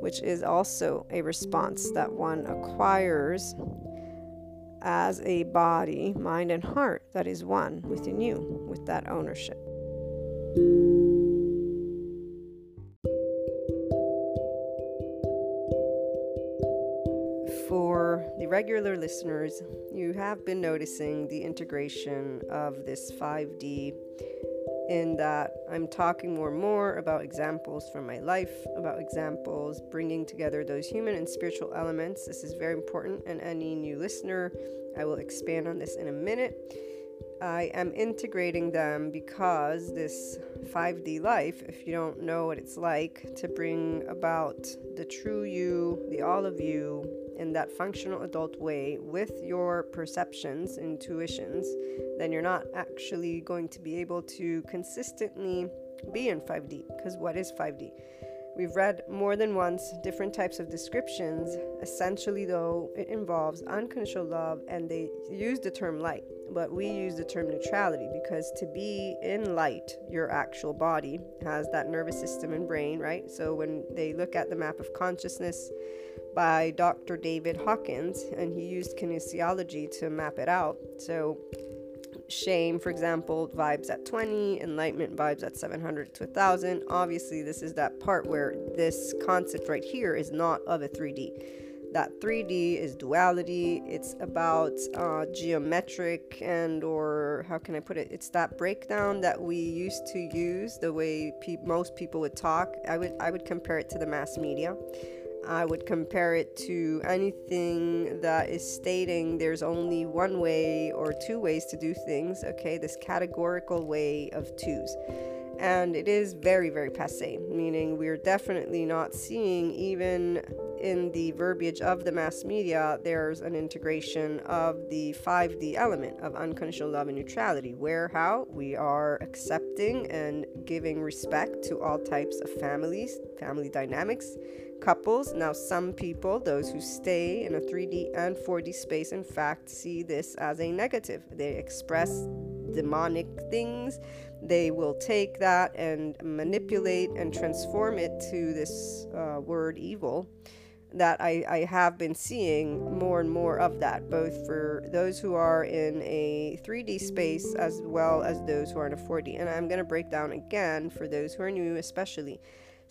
which is also a response that one acquires as a body, mind, and heart that is one within you with that ownership. Regular listeners, you have been noticing the integration of this 5D in that I'm talking more and more about examples from my life, about examples bringing together those human and spiritual elements. This is very important, and any new listener, I will expand on this in a minute. I am integrating them because this 5D life, if you don't know what it's like to bring about the true you, the all of you, in that functional adult way with your perceptions, intuitions, then you're not actually going to be able to consistently be in 5D. Because what is 5D? We've read more than once different types of descriptions. Essentially, though, it involves unconditional love, and they use the term light, but we use the term neutrality because to be in light, your actual body has that nervous system and brain, right? So when they look at the map of consciousness, by Dr. David Hawkins, and he used kinesiology to map it out. So, shame, for example, vibes at 20, enlightenment vibes at 700 to 1000. Obviously, this is that part where this concept right here is not of a 3D. That 3D is duality. It's about uh, geometric and or how can I put it? It's that breakdown that we used to use the way pe- most people would talk. I would I would compare it to the mass media I would compare it to anything that is stating there's only one way or two ways to do things, okay? This categorical way of twos. And it is very, very passe, meaning we're definitely not seeing, even in the verbiage of the mass media, there's an integration of the 5D element of unconditional love and neutrality, where how we are accepting and giving respect to all types of families, family dynamics couples. Now, some people, those who stay in a 3D and 4D space, in fact, see this as a negative. They express demonic things. They will take that and manipulate and transform it to this uh, word evil. That I, I have been seeing more and more of that, both for those who are in a 3D space as well as those who are in a 4D. And I'm going to break down again for those who are new, especially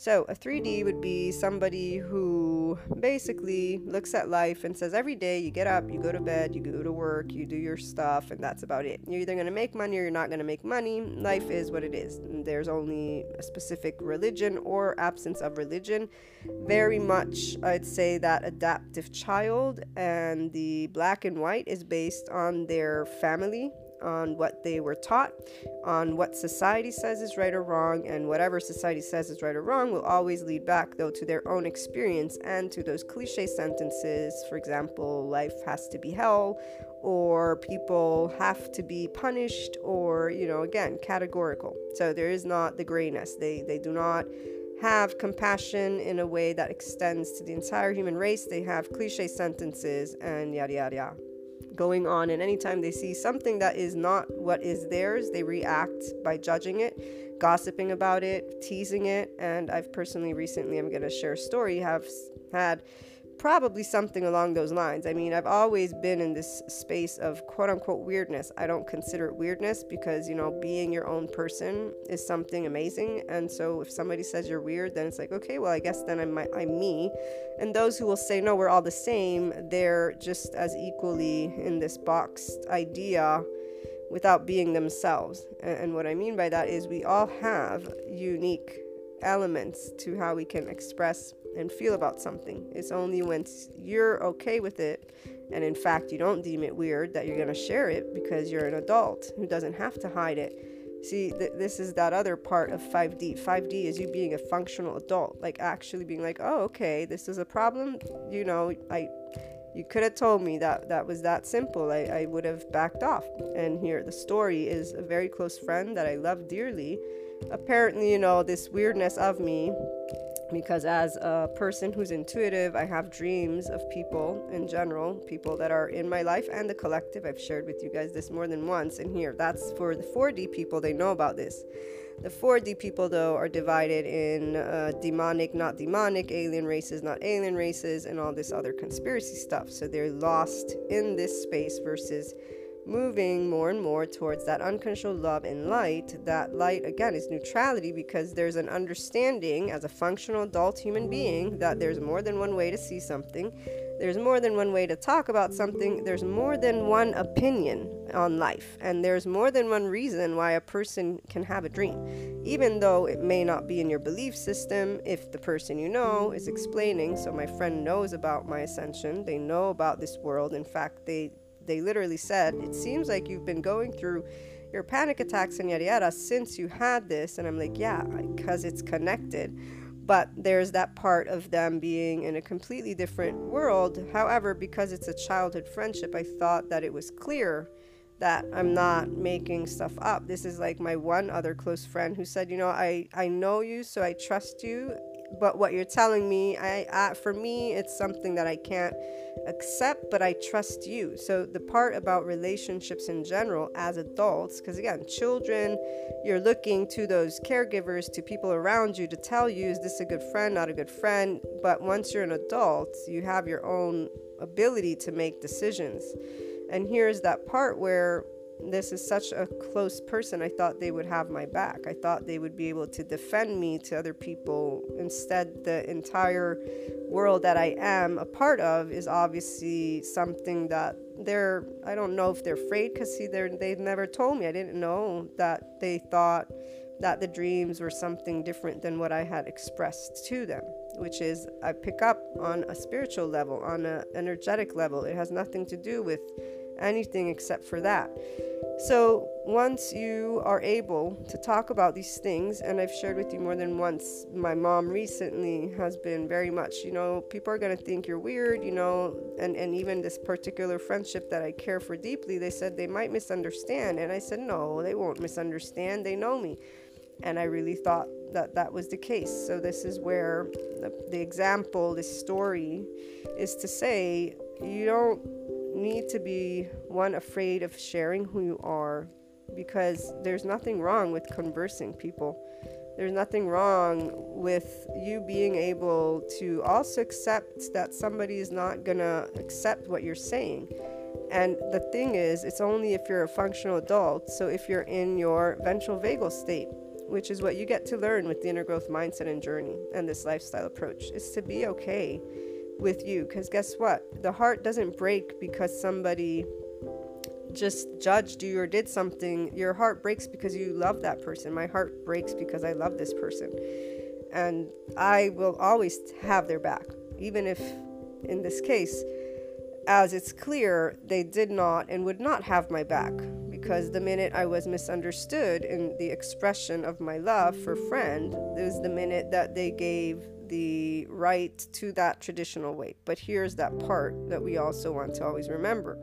so, a 3D would be somebody who basically looks at life and says every day you get up, you go to bed, you go to work, you do your stuff, and that's about it. You're either going to make money or you're not going to make money. Life is what it is. There's only a specific religion or absence of religion. Very much, I'd say that adaptive child and the black and white is based on their family on what they were taught, on what society says is right or wrong, and whatever society says is right or wrong will always lead back, though, to their own experience and to those cliche sentences. For example, life has to be hell, or people have to be punished, or, you know, again, categorical. So there is not the grayness. They, they do not have compassion in a way that extends to the entire human race. They have cliche sentences and yada yada yada going on and anytime they see something that is not what is theirs they react by judging it gossiping about it teasing it and i've personally recently i'm going to share a story have had probably something along those lines. I mean, I've always been in this space of quote unquote weirdness. I don't consider it weirdness because, you know, being your own person is something amazing. And so if somebody says you're weird, then it's like, okay, well, I guess then I'm, I'm me. And those who will say, no, we're all the same, they're just as equally in this boxed idea without being themselves. And what I mean by that is we all have unique elements to how we can express and feel about something. It's only when you're okay with it, and in fact, you don't deem it weird, that you're going to share it because you're an adult who doesn't have to hide it. See, th- this is that other part of 5D. 5D is you being a functional adult, like actually being like, oh, okay, this is a problem. You know, I you could have told me that that was that simple. I, I would have backed off. And here, the story is a very close friend that I love dearly. Apparently, you know, this weirdness of me, because as a person who's intuitive, I have dreams of people in general, people that are in my life and the collective. I've shared with you guys this more than once. And here, that's for the 4D people, they know about this. The 4D people, though, are divided in uh, demonic, not demonic, alien races, not alien races, and all this other conspiracy stuff. So they're lost in this space versus moving more and more towards that unconditional love and light. That light, again, is neutrality because there's an understanding as a functional adult human being that there's more than one way to see something there's more than one way to talk about something. There's more than one opinion on life. And there's more than one reason why a person can have a dream. Even though it may not be in your belief system, if the person you know is explaining, so my friend knows about my ascension, they know about this world. In fact, they they literally said, It seems like you've been going through your panic attacks and yada yada since you had this. And I'm like, Yeah, because it's connected but there's that part of them being in a completely different world. However, because it's a childhood friendship, I thought that it was clear that I'm not making stuff up. This is like my one other close friend who said, you know, I I know you, so I trust you but what you're telling me I, I, for me it's something that i can't accept but i trust you. So the part about relationships in general as adults because again children you're looking to those caregivers to people around you to tell you is this a good friend? Not a good friend? But once you're an adult you have your own ability to make decisions. And here's that part where this is such a close person. I thought they would have my back. I thought they would be able to defend me to other people. Instead, the entire world that I am a part of is obviously something that they're, I don't know if they're afraid because see, they're, they've never told me. I didn't know that they thought that the dreams were something different than what I had expressed to them, which is I pick up on a spiritual level, on an energetic level. It has nothing to do with anything except for that. So, once you are able to talk about these things, and I've shared with you more than once, my mom recently has been very much, you know, people are going to think you're weird, you know, and, and even this particular friendship that I care for deeply, they said they might misunderstand. And I said, no, they won't misunderstand. They know me. And I really thought that that was the case. So, this is where the, the example, this story, is to say, you don't need to be one afraid of sharing who you are because there's nothing wrong with conversing people. There's nothing wrong with you being able to also accept that somebody is not going to accept what you're saying. And the thing is, it's only if you're a functional adult. So if you're in your ventral vagal state, which is what you get to learn with the inner growth mindset and journey and this lifestyle approach, is to be okay with you. Because guess what? The heart doesn't break because somebody just judged you or did something. Your heart breaks because you love that person. My heart breaks because I love this person. And I will always have their back, even if in this case, as it's clear, they did not and would not have my back because the minute I was misunderstood in the expression of my love for friend, it was the minute that they gave the right to that traditional way. But here's that part that we also want to always remember,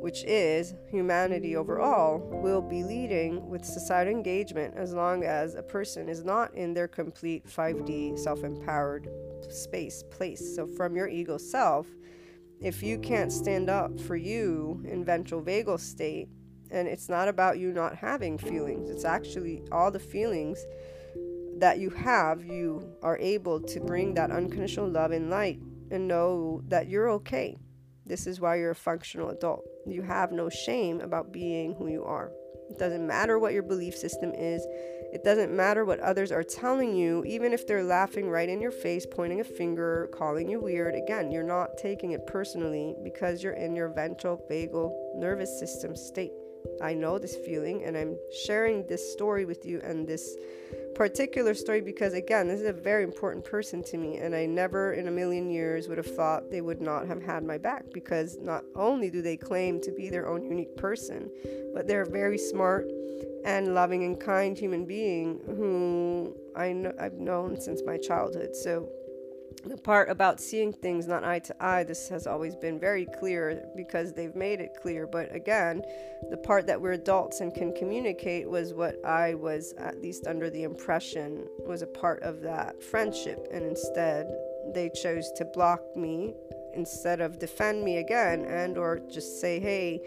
which is humanity overall will be leading with societal engagement as long as a person is not in their complete 5D self empowered space, place. So, from your ego self, if you can't stand up for you in ventral vagal state, and it's not about you not having feelings, it's actually all the feelings that you have, you are able to bring that unconditional love and light and know that you're okay. This is why you're a functional adult. You have no shame about being who you are. It doesn't matter what your belief system is. It doesn't matter what others are telling you, even if they're laughing right in your face, pointing a finger, calling you weird. Again, you're not taking it personally because you're in your ventral vagal nervous system state. I know this feeling, and I'm sharing this story with you and this particular story because, again, this is a very important person to me, and I never in a million years would have thought they would not have had my back because not only do they claim to be their own unique person, but they're a very smart and loving and kind human being who I know, I've known since my childhood. So the part about seeing things not eye to eye, this has always been very clear because they've made it clear. But again, the part that we're adults and can communicate was what I was at least under the impression was a part of that friendship. And instead, they chose to block me instead of defend me again and or just say, hey,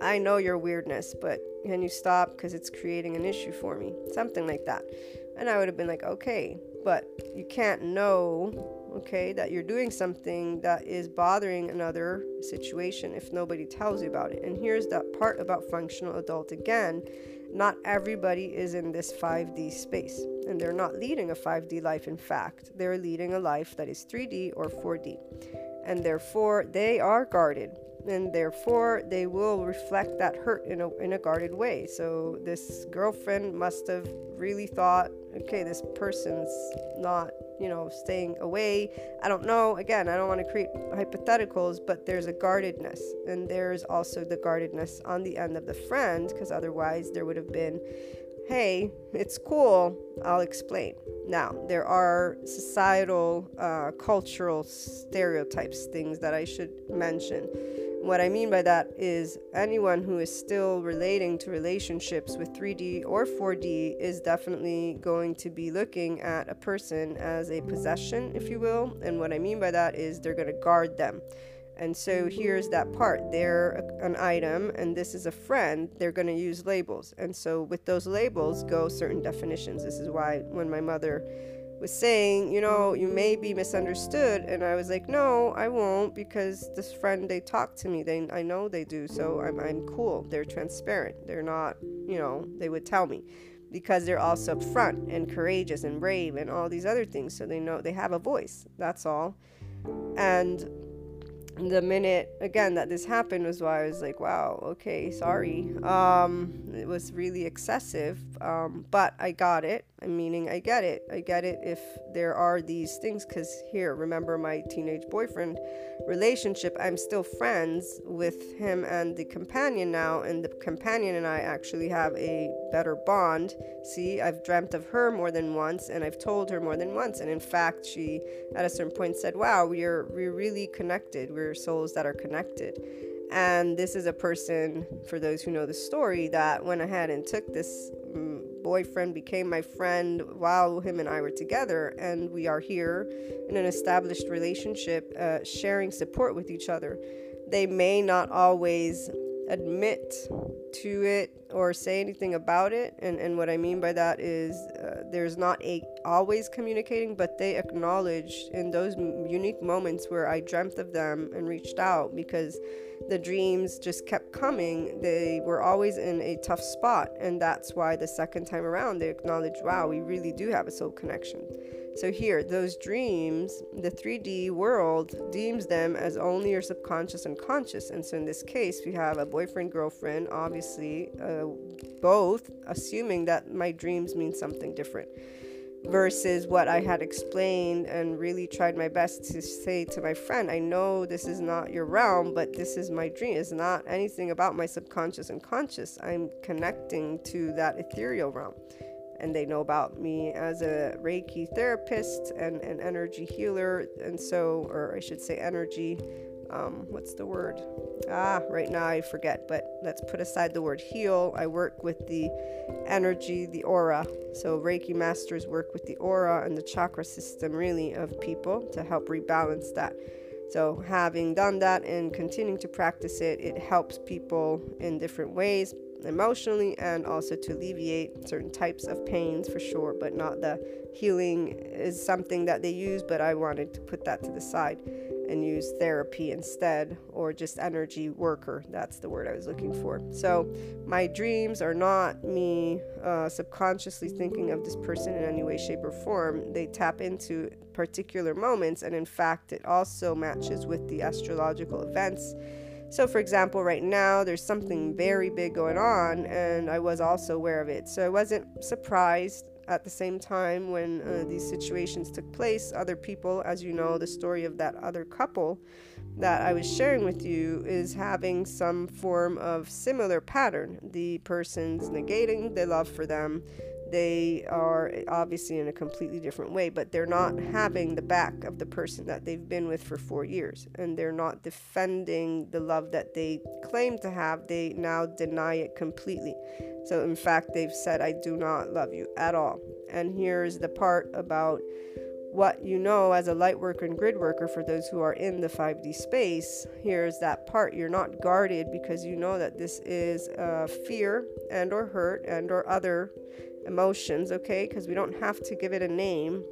I know your weirdness, but can you stop because it's creating an issue for me? Something like that. And I would have been like, okay, but you can't know okay, that you're doing something that is bothering another situation if nobody tells you about it. And here's that part about functional adult again. Not everybody is in this 5D space, and they're not leading a 5D life. In fact, they're leading a life that is 3D or 4D, and therefore they are guarded and therefore they will reflect that hurt in a, in a guarded way. So this girlfriend must have really thought, okay, this person's not, you know, staying away. I don't know. Again, I don't want to create hypotheticals, but there's a guardedness, and there's also the guardedness on the end of the friend, because otherwise there would have been hey, it's cool, I'll explain. Now, there are societal, uh, cultural stereotypes, things that I should mention. What I mean by that is anyone who is still relating to relationships with 3D or 4D is definitely going to be looking at a person as a possession, if you will. And what I mean by that is they're going to guard them. And so here's that part. They're an item and this is a friend. They're going to use labels. And so with those labels go certain definitions. This is why when my mother was saying, you know, you may be misunderstood. And I was like, no, I won't because this friend, they talk to me. They, I know they do. So I'm, I'm cool. They're transparent. They're not, you know, they would tell me because they're also upfront and courageous and brave and all these other things. So they know they have a voice. That's all. And the minute again that this happened was why I was like, wow, okay, sorry. Um, it was really excessive, um, but I got it. Meaning, I get it. I get it if there are these things. Because here, remember my teenage boyfriend relationship, I'm still friends with him and the companion now, and the companion and I actually have a better bond. See, I've dreamt of her more than once, and I've told her more than once. And in fact, she at a certain point said, Wow, we're, we're really connected. We're souls that are connected. And this is a person, for those who know the story, that went ahead and took this mm, boyfriend, became my friend while him and I were together. And we are here in an established relationship, uh, sharing support with each other. They may not always admit to it or say anything about it. And, and what i mean by that is uh, there's not a always communicating but they acknowledge in those unique moments where i dreamt of them and reached out because the dreams just kept coming. They were always in a tough spot. And that's why the second time around they acknowledge wow we really do have a soul connection so, here, those dreams, the 3D world deems them as only your subconscious and conscious. And so, in this case, we have a boyfriend, girlfriend, obviously, uh, both assuming that my dreams mean something different versus what I had explained and really tried my best to say to my friend. I know this is not your realm, but this is my dream. It's not anything about my subconscious and conscious. I'm connecting to that ethereal realm and they know about me as a Reiki therapist and an energy healer. And so, or I should say, energy. Um, what's the word? Ah, right now I forget, but let's put aside the word heal. I work with the energy, the aura. So, Reiki masters work with the aura and the chakra system, really, of people to help rebalance that. So, having done that and continuing to practice it, it helps people in different ways, emotionally and also to alleviate certain types of pains for sure, but not the healing is something that they use, but I wanted to put that to the side. and use therapy instead, or just energy worker. That's the word I was looking for. So, my dreams are not me uh, subconsciously thinking of this person in any way, shape, or form. They tap into particular moments, and in fact, it also matches with the astrological events. So, for example, right now there's something very big going on, and I was also aware of it. So, I wasn't surprised at the same time when uh, these situations took place, other people, as you know, the story of that other couple that I was sharing with you is having some form of similar pattern. The person's negating the love for them. They are obviously in a completely different way, but they're not having the back of the person that they've been with for four years. And they're not defending the love that they claim to have. They now deny it completely. So, in fact, they've said, I do not love you at all. And here's the part about what you know as a light worker and grid worker for those who are in the 5D space. Here's that part. You're not guarded because you know that this is uh, fear and or hurt and or other emotions, okay? Because we don't have to give it a name.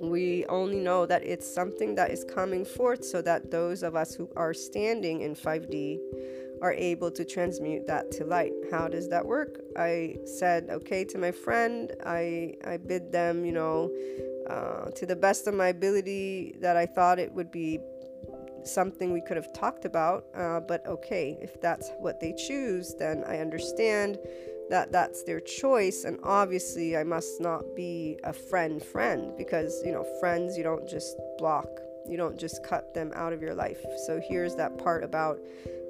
We only know that it's something that is coming forth so that those of us who are standing in 5D are able to transmute that to light. How does that work? I said okay to my friend. I I bid them, you know, uh, to the best of my ability that I thought it would be something we could have talked about. Uh, but okay, if that's what they choose, then I understand that that's their choice. And obviously, I must not be a friend friend because you know friends you don't just block. You don't just cut them out of your life. So here's that part about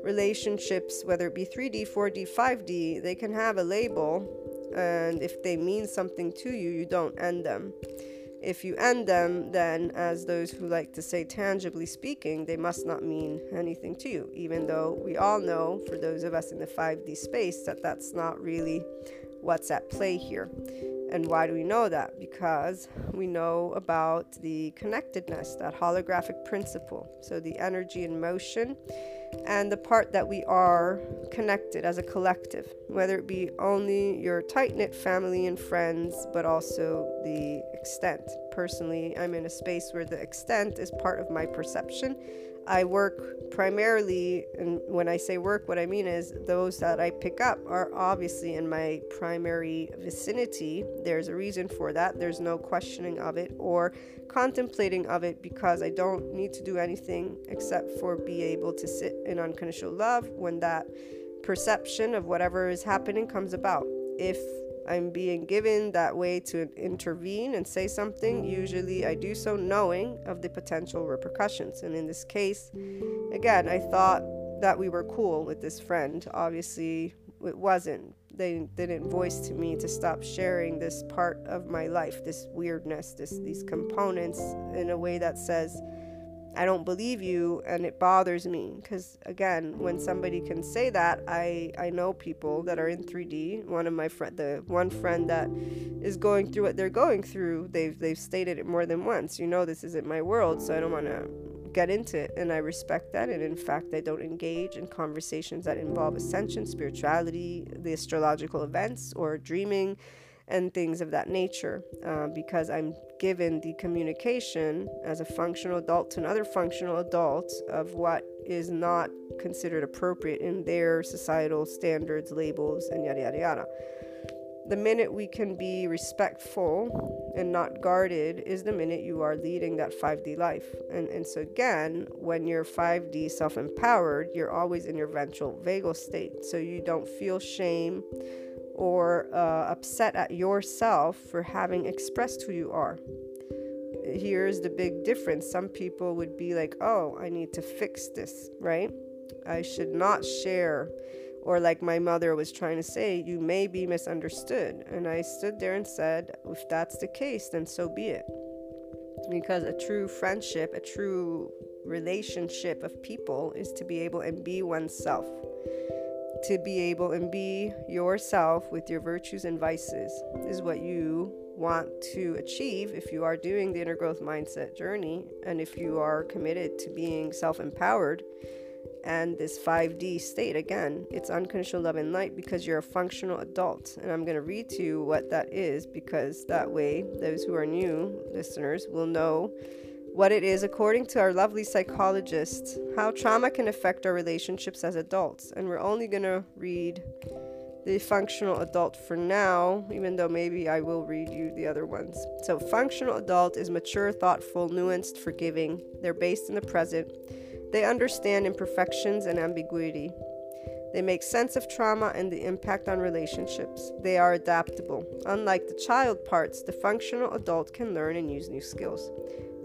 relationships, whether it be 3D, 4D, 5D, they can have a label, and if they mean something to you, you don't end them. If you end them, then, as those who like to say, tangibly speaking, they must not mean anything to you, even though we all know, for those of us in the 5D space, that that's not really what's at play here. And why do we know that? Because we know about the connectedness, that holographic principle. So the energy in motion and the part that we are connected as a collective, whether it be only your tight knit family and friends, but also the extent. Personally, I'm in a space where the extent is part of my perception I work primarily, and when I say work, what I mean is those that I pick up are obviously in my primary vicinity. There's a reason for that. There's no questioning of it or contemplating of it because I don't need to do anything except for be able to sit in unconditional love when that perception of whatever is happening comes about. If I'm being given that way to intervene and say something, usually I do so knowing of the potential repercussions. And in this case, again, I thought that we were cool with this friend. Obviously, it wasn't. They didn't voice to me to stop sharing this part of my life, this weirdness, this these components in a way that says, I don't believe you and it bothers me because again when somebody can say that I I know people that are in 3D one of my friend the one friend that is going through what they're going through they've they've stated it more than once you know this isn't my world so I don't want to get into it. And I respect that and in fact I don't engage in conversations that involve ascension spirituality the astrological events or dreaming and things of that nature uh, because I'm given the communication as a functional adult to another functional adult of what is not considered appropriate in their societal standards, labels, and yada yada yada. The minute we can be respectful and not guarded is the minute you are leading that 5D life. And, and so, again, when you're 5D self empowered, you're always in your ventral vagal state. So you don't feel shame or uh, upset at yourself for having expressed who you are. Here's the big difference. Some people would be like, oh, I need to fix this, right? I should not share. Or, like my mother was trying to say, you may be misunderstood. And I stood there and said, if that's the case, then so be it. Because a true friendship, a true relationship of people is to be able and be oneself to be able and be yourself with your virtues and vices is what you want to achieve if you are doing the inner growth mindset journey and if you are committed to being self empowered and this 5D state again, it's unconditional love and light because you're a functional adult. And I'm going to read to you what that is because that way, those who are new listeners will know what it is according to our lovely psychologist, how trauma can affect our relationships as adults. And we're only going to read the functional adult for now, even though maybe I will read you the other ones. So, functional adult is mature, thoughtful, nuanced, forgiving. They're based in the present. They understand imperfections and ambiguity. They make sense of trauma and the impact on relationships. They are adaptable. Unlike the child parts, the functional adult can learn and use new skills.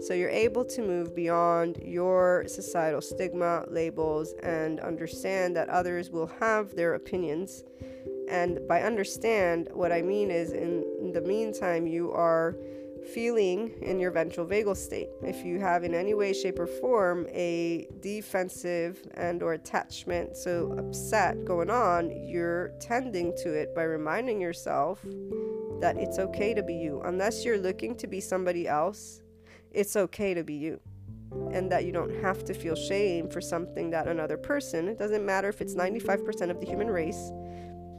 So you're able to move beyond your societal stigma, labels, and understand that others will have their opinions. And by understand, what I mean is in, the meantime, you are feeling in your ventral vagal state. If you have in any way, shape, or form a defensive and or attachment, so upset going on, you're tending to it by reminding yourself that it's okay to be you. Unless you're looking to be somebody else, it's okay to be you. And that you don't have to feel shame for something that another person, it doesn't matter if it's 95% of the human race,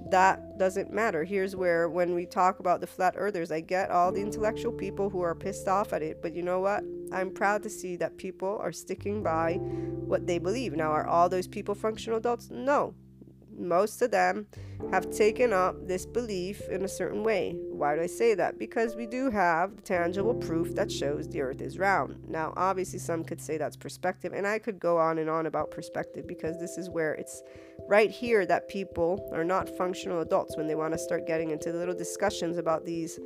that doesn't matter. Here's where, when we talk about the flat earthers, I get all the intellectual people who are pissed off at it, but you know what? I'm proud to see that people are sticking by what they believe. Now, are all those people functional adults? No, most of them have taken up this belief in a certain way. Why do I say that? Because we do have tangible proof that shows the earth is round. Now, obviously, some could say that's perspective, and I could go on and on about perspective because this is where it's right here that people are not functional adults when they want to start getting into little discussions about these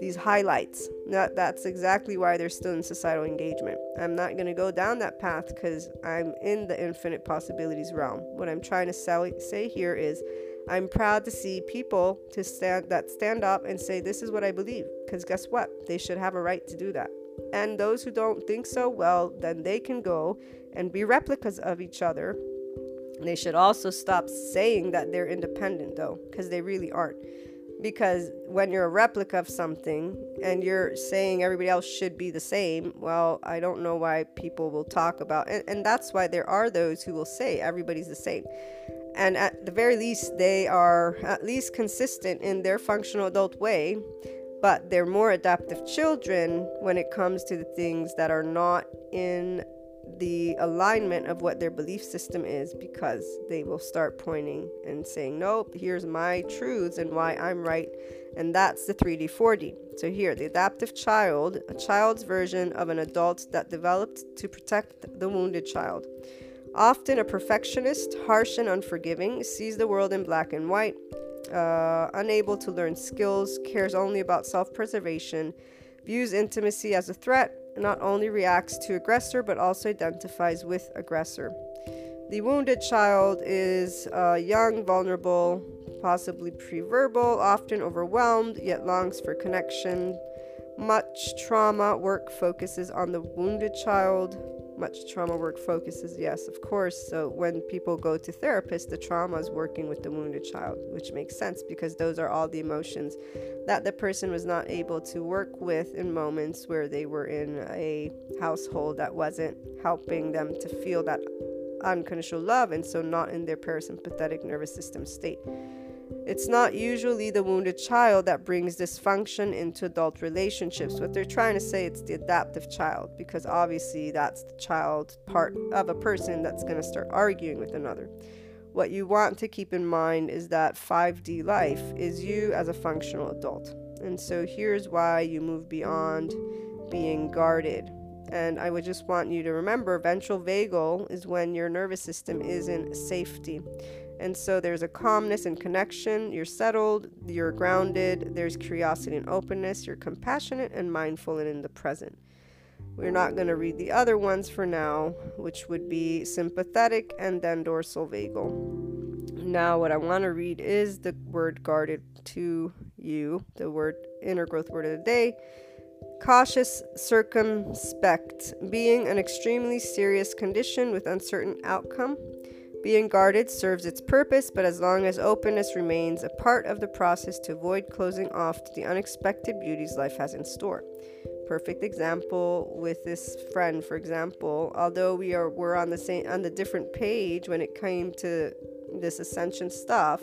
these highlights. That that's exactly why they're still in societal engagement. I'm not going to go down that path because I'm in the infinite possibilities realm. What I'm trying to say here is I'm proud to see people to stand that stand up and say this is what I believe because guess what? They should have a right to do that. And those who don't think so, well, then they can go and be replicas of each other. They should also stop saying that they're independent though because they really aren't because when you're a replica of something and you're saying everybody else should be the same well i don't know why people will talk about and, and that's why there are those who will say everybody's the same and at the very least they are at least consistent in their functional adult way but they're more adaptive children when it comes to the things that are not in the alignment of what their belief system is because they will start pointing and saying, Nope, here's my truths and why I'm right. And that's the 3D 4D. So, here, the adaptive child, a child's version of an adult that developed to protect the wounded child. Often a perfectionist, harsh and unforgiving, sees the world in black and white, uh, unable to learn skills, cares only about self preservation, views intimacy as a threat, not only reacts to aggressor but also identifies with aggressor. The wounded child is uh, young, vulnerable, possibly preverbal, often overwhelmed, yet longs for connection. Much trauma work focuses on the wounded child much trauma work focuses yes of course. So when people go to therapists the trauma is working with the wounded child which makes sense because those are all the emotions that the person was not able to work with in moments where they were in a household that wasn't helping them to feel that unconditional love and so not in their parasympathetic nervous system state it's not usually the wounded child that brings dysfunction into adult relationships. What they're trying to say it's the adaptive child because obviously that's the child part of a person that's going to start arguing with another. What you want to keep in mind is that 5D life is you as a functional adult. And so here's why you move beyond being guarded. And I would just want you to remember ventral vagal is when your nervous system is in safety. And so there's a calmness and connection. You're settled, you're grounded, there's curiosity and openness, you're compassionate and mindful and in the present. We're not going to read the other ones for now, which would be sympathetic and then dorsal vagal. Now, what I want to read is the word guarded to you, the word inner growth word of the day. Cautious, circumspect, being an extremely serious condition with uncertain outcome being guarded serves its purpose, but as long as openness remains a part of the process to avoid closing off to the unexpected beauties life has in store. Perfect example with this friend, for example, although we are we're on the same on the different page when it came to this ascension stuff,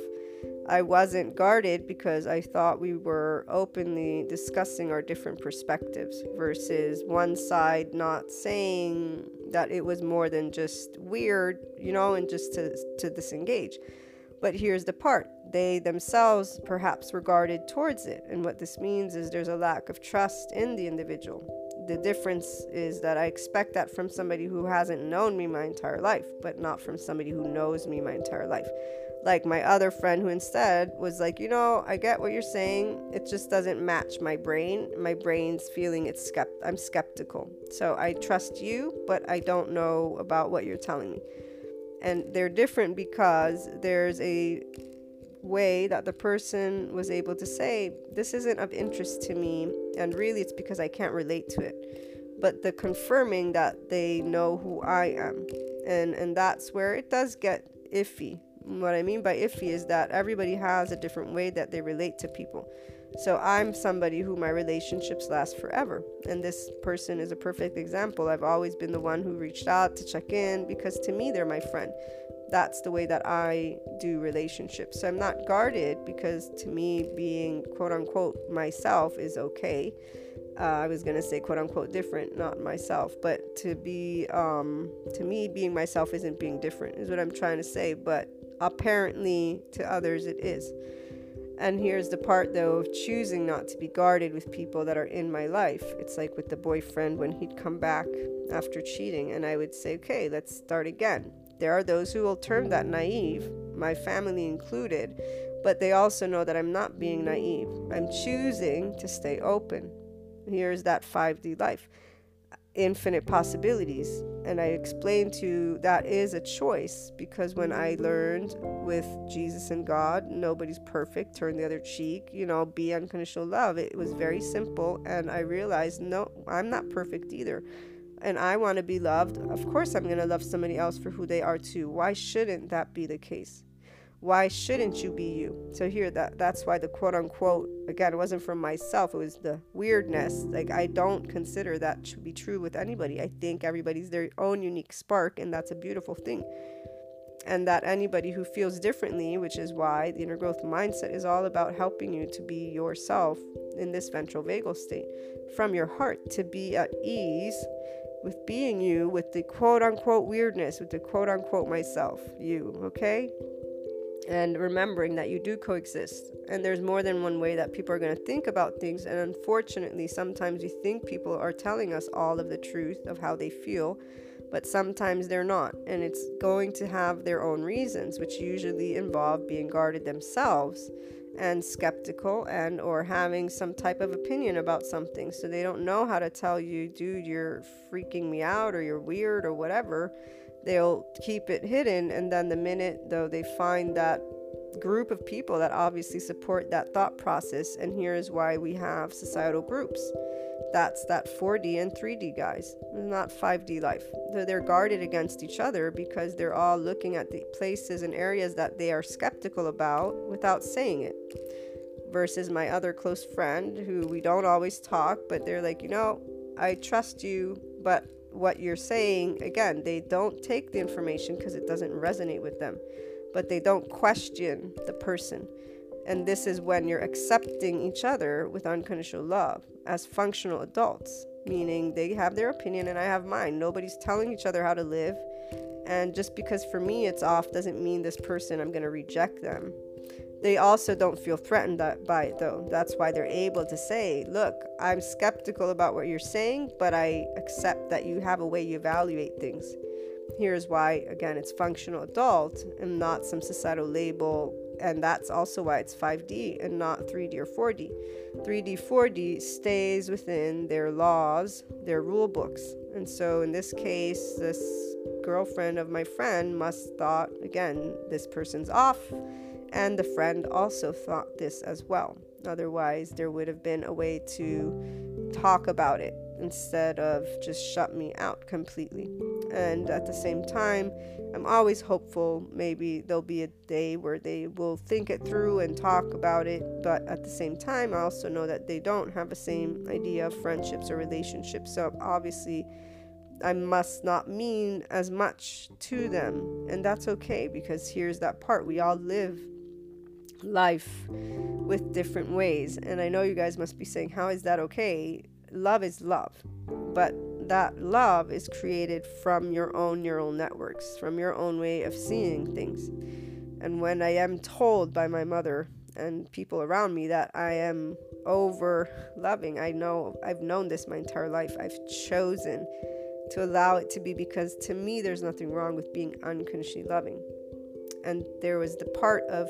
I wasn't guarded because I thought we were openly discussing our different perspectives versus one side not saying that it was more than just weird, you know, and just to, to disengage. But here's the part they themselves perhaps were guarded towards it. And what this means is there's a lack of trust in the individual. The difference is that I expect that from somebody who hasn't known me my entire life, but not from somebody who knows me my entire life like my other friend who instead was like, you know, I get what you're saying. It just doesn't match my brain. My brain's feeling it's skept I'm skeptical. So I trust you, but I don't know about what you're telling me. And they're different because there's a way that the person was able to say, this isn't of interest to me, and really it's because I can't relate to it. But the confirming that they know who I am. And and that's where it does get iffy what I mean by iffy is that everybody has a different way that they relate to people. So I'm somebody who my relationships last forever. And this person is a perfect example. I've always been the one who reached out to check in because to me, they're my friend. That's the way that I do relationships. So I'm not guarded because to me, being quote unquote myself is okay. Uh, I was gonna say quote unquote different, not myself, but to be, um, to me, being myself isn't being different, is what I'm trying to say. But apparently to others it is. And here's the part though of choosing not to be guarded with people that are in my life. It's like with the boyfriend when he'd come back after cheating, and I would say, okay, let's start again. There are those who will term that naive, my family included, but they also know that I'm not being naive. I'm choosing to stay open. Here's that 5D life infinite possibilities. And I explained to that is a choice because when I learned with Jesus and God, nobody's perfect, turn the other cheek, you know, be unconditional love. It was very simple. And I realized, no, I'm not perfect either. And I want to be loved. Of course, I'm going to love somebody else for who they are too. Why shouldn't that be the case? Why shouldn't you be you? So here that that's why the quote unquote again it wasn't from myself it was the weirdness. Like i don't consider that to be true with anybody. I think everybody's their own unique spark and that's a beautiful thing. And that anybody who feels differently which is why the inner growth mindset is all about helping you to be yourself in this ventral vagal state. From your heart to be at ease with being you with the quote unquote weirdness with the quote unquote myself you okay and remembering that you do coexist. And there's more than one way that people are going to think about things. And unfortunately, sometimes we think people are telling us all of the truth of how they feel, but sometimes they're not. And it's going to have their own reasons, which usually involve being guarded themselves and skeptical and or having some type of opinion about something so they don't know how to tell you dude you're freaking me out or you're weird or whatever they'll keep it hidden and then the minute though they find that group of people that obviously support that thought process and here's why we have societal groups. That's that 4D and 3D guys not 5D life. They're guarded against each other because they're all looking at the places and areas that they are skeptical about without saying it. Versus my other close friend who we don't always talk but they're like you know I trust you but what you're saying, again, they don't take the information because it doesn't resonate with them, but they don't question the person. And this is when you're accepting each other with unconditional love as functional adults, meaning they have their opinion and I have mine. Nobody's telling each other how to live. And just because for me it's off doesn't mean this person, I'm going to reject them. They also don't feel threatened by it, though. That's why they're able to say, Look, I'm skeptical about what you're saying, but I accept that you have a way you evaluate things. Here's why, again, it's functional adult and not some societal label. And that's also why it's 5D and not 3D or 4D. 3D, 4D stays within their laws, their rule books. And so in this case, this girlfriend of my friend must thought, again, this person's off and the friend also thought this as well. Otherwise, there would have been a way to talk about it instead of just shut me out completely. And at the same time, I'm always hopeful maybe there'll be a day where they will think it through and talk about it. But at the same time, I also know that they don't have the same idea of friendships or relationships. So obviously, I must not mean as much to them. And that's okay because here's that part we all live life with different ways. And I know you guys must be saying, How is that okay? Love is love. But that love is created from your own neural networks, from your own way of seeing things. And when I am told by my mother and people around me that I am over loving, I know I've known this my entire life. I've chosen to allow it to be because to me, there's nothing wrong with being unconditionally loving. And there was the part of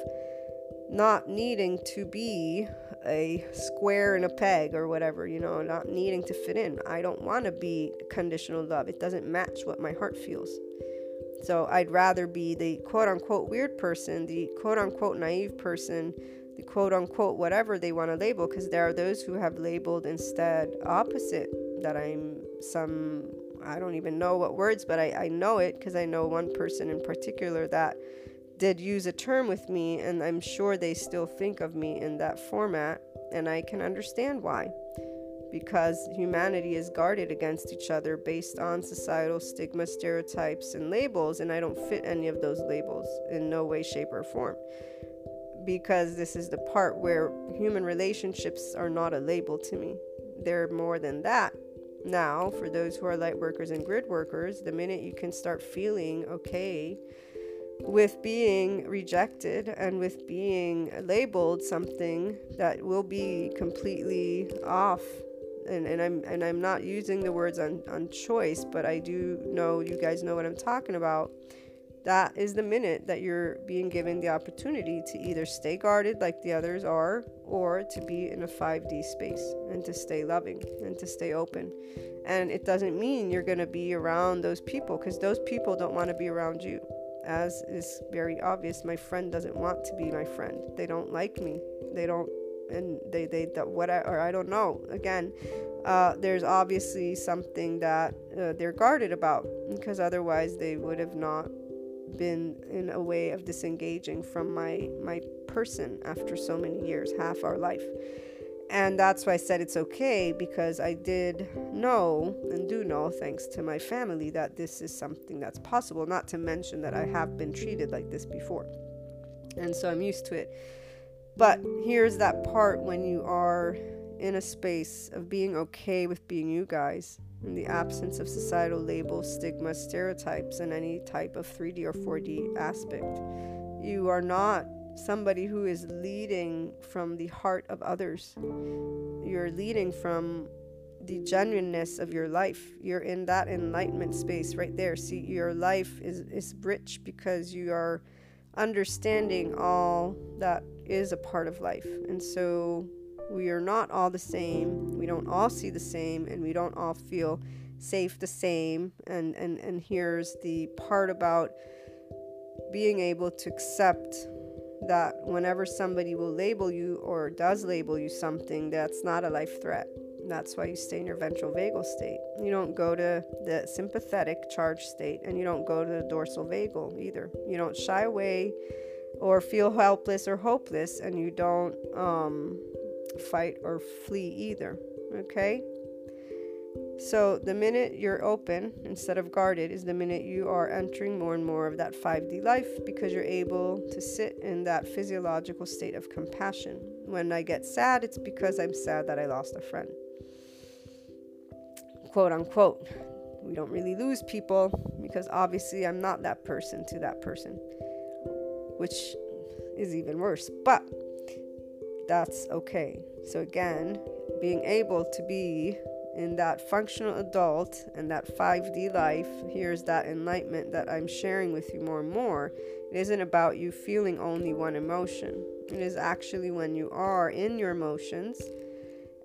not needing to be a square and a peg or whatever, you know, not needing to fit in. I don't want to be conditional love. It doesn't match what my heart feels. So I'd rather be the quote unquote weird person, the quote unquote naive person, the quote unquote whatever they want to label, because there are those who have labeled instead opposite that I'm some, I don't even know what words, but I, I know it because I know one person in particular that did use a term with me, and I'm sure they still think of me in that format, and I can understand why. Because humanity is guarded against each other based on societal stigma, stereotypes, and labels, and I don't fit any of those labels in no way, shape, or form. Because this is the part where human relationships are not a label to me, they're more than that. Now, for those who are light workers and grid workers, the minute you can start feeling okay with being rejected and with being labeled something that will be completely off and, and I'm and I'm not using the words on, on choice, but I do know you guys know what I'm talking about. That is the minute that you're being given the opportunity to either stay guarded like the others are, or to be in a 5D space and to stay loving and to stay open. And it doesn't mean you're going to be around those people because those people don't want to be around you as is very obvious, my friend doesn't want to be my friend. They don't like me. They don't, and they, they, that what I, or I don't know. Again, uh, there's obviously something that uh, they're guarded about because otherwise they would have not been in a way of disengaging from my my person after so many years, half our life. And that's why I said it's okay because I did know and do know, thanks to my family, that this is something that's possible. Not to mention that I have been treated like this before. And so I'm used to it. But here's that part when you are in a space of being okay with being you guys in the absence of societal labels, stigma, stereotypes, and any type of 3D or 4D aspect. You are not somebody who is leading from the heart of others. You're leading from the genuineness of your life. You're in that enlightenment space right there. See, your life is, is rich because you are understanding all that is a part of life. And so we are not all the same. We don't all see the same and we don't all feel safe the same. And and, and here's the part about being able to accept that whenever somebody will label you or does label you something, that's not a life threat. That's why you stay in your ventral vagal state. You don't go to the sympathetic charge state and you don't go to the dorsal vagal either. You don't shy away or feel helpless or hopeless and you don't um, fight or flee either. Okay? So, the minute you're open instead of guarded is the minute you are entering more and more of that 5D life because you're able to sit in that physiological state of compassion. When I get sad, it's because I'm sad that I lost a friend. Quote unquote. We don't really lose people because obviously I'm not that person to that person, which is even worse. But that's okay. So, again, being able to be in that functional adult and that 5D life, here's that enlightenment that I'm sharing with you more and more. It isn't about you feeling only one emotion. It is actually when you are in your emotions.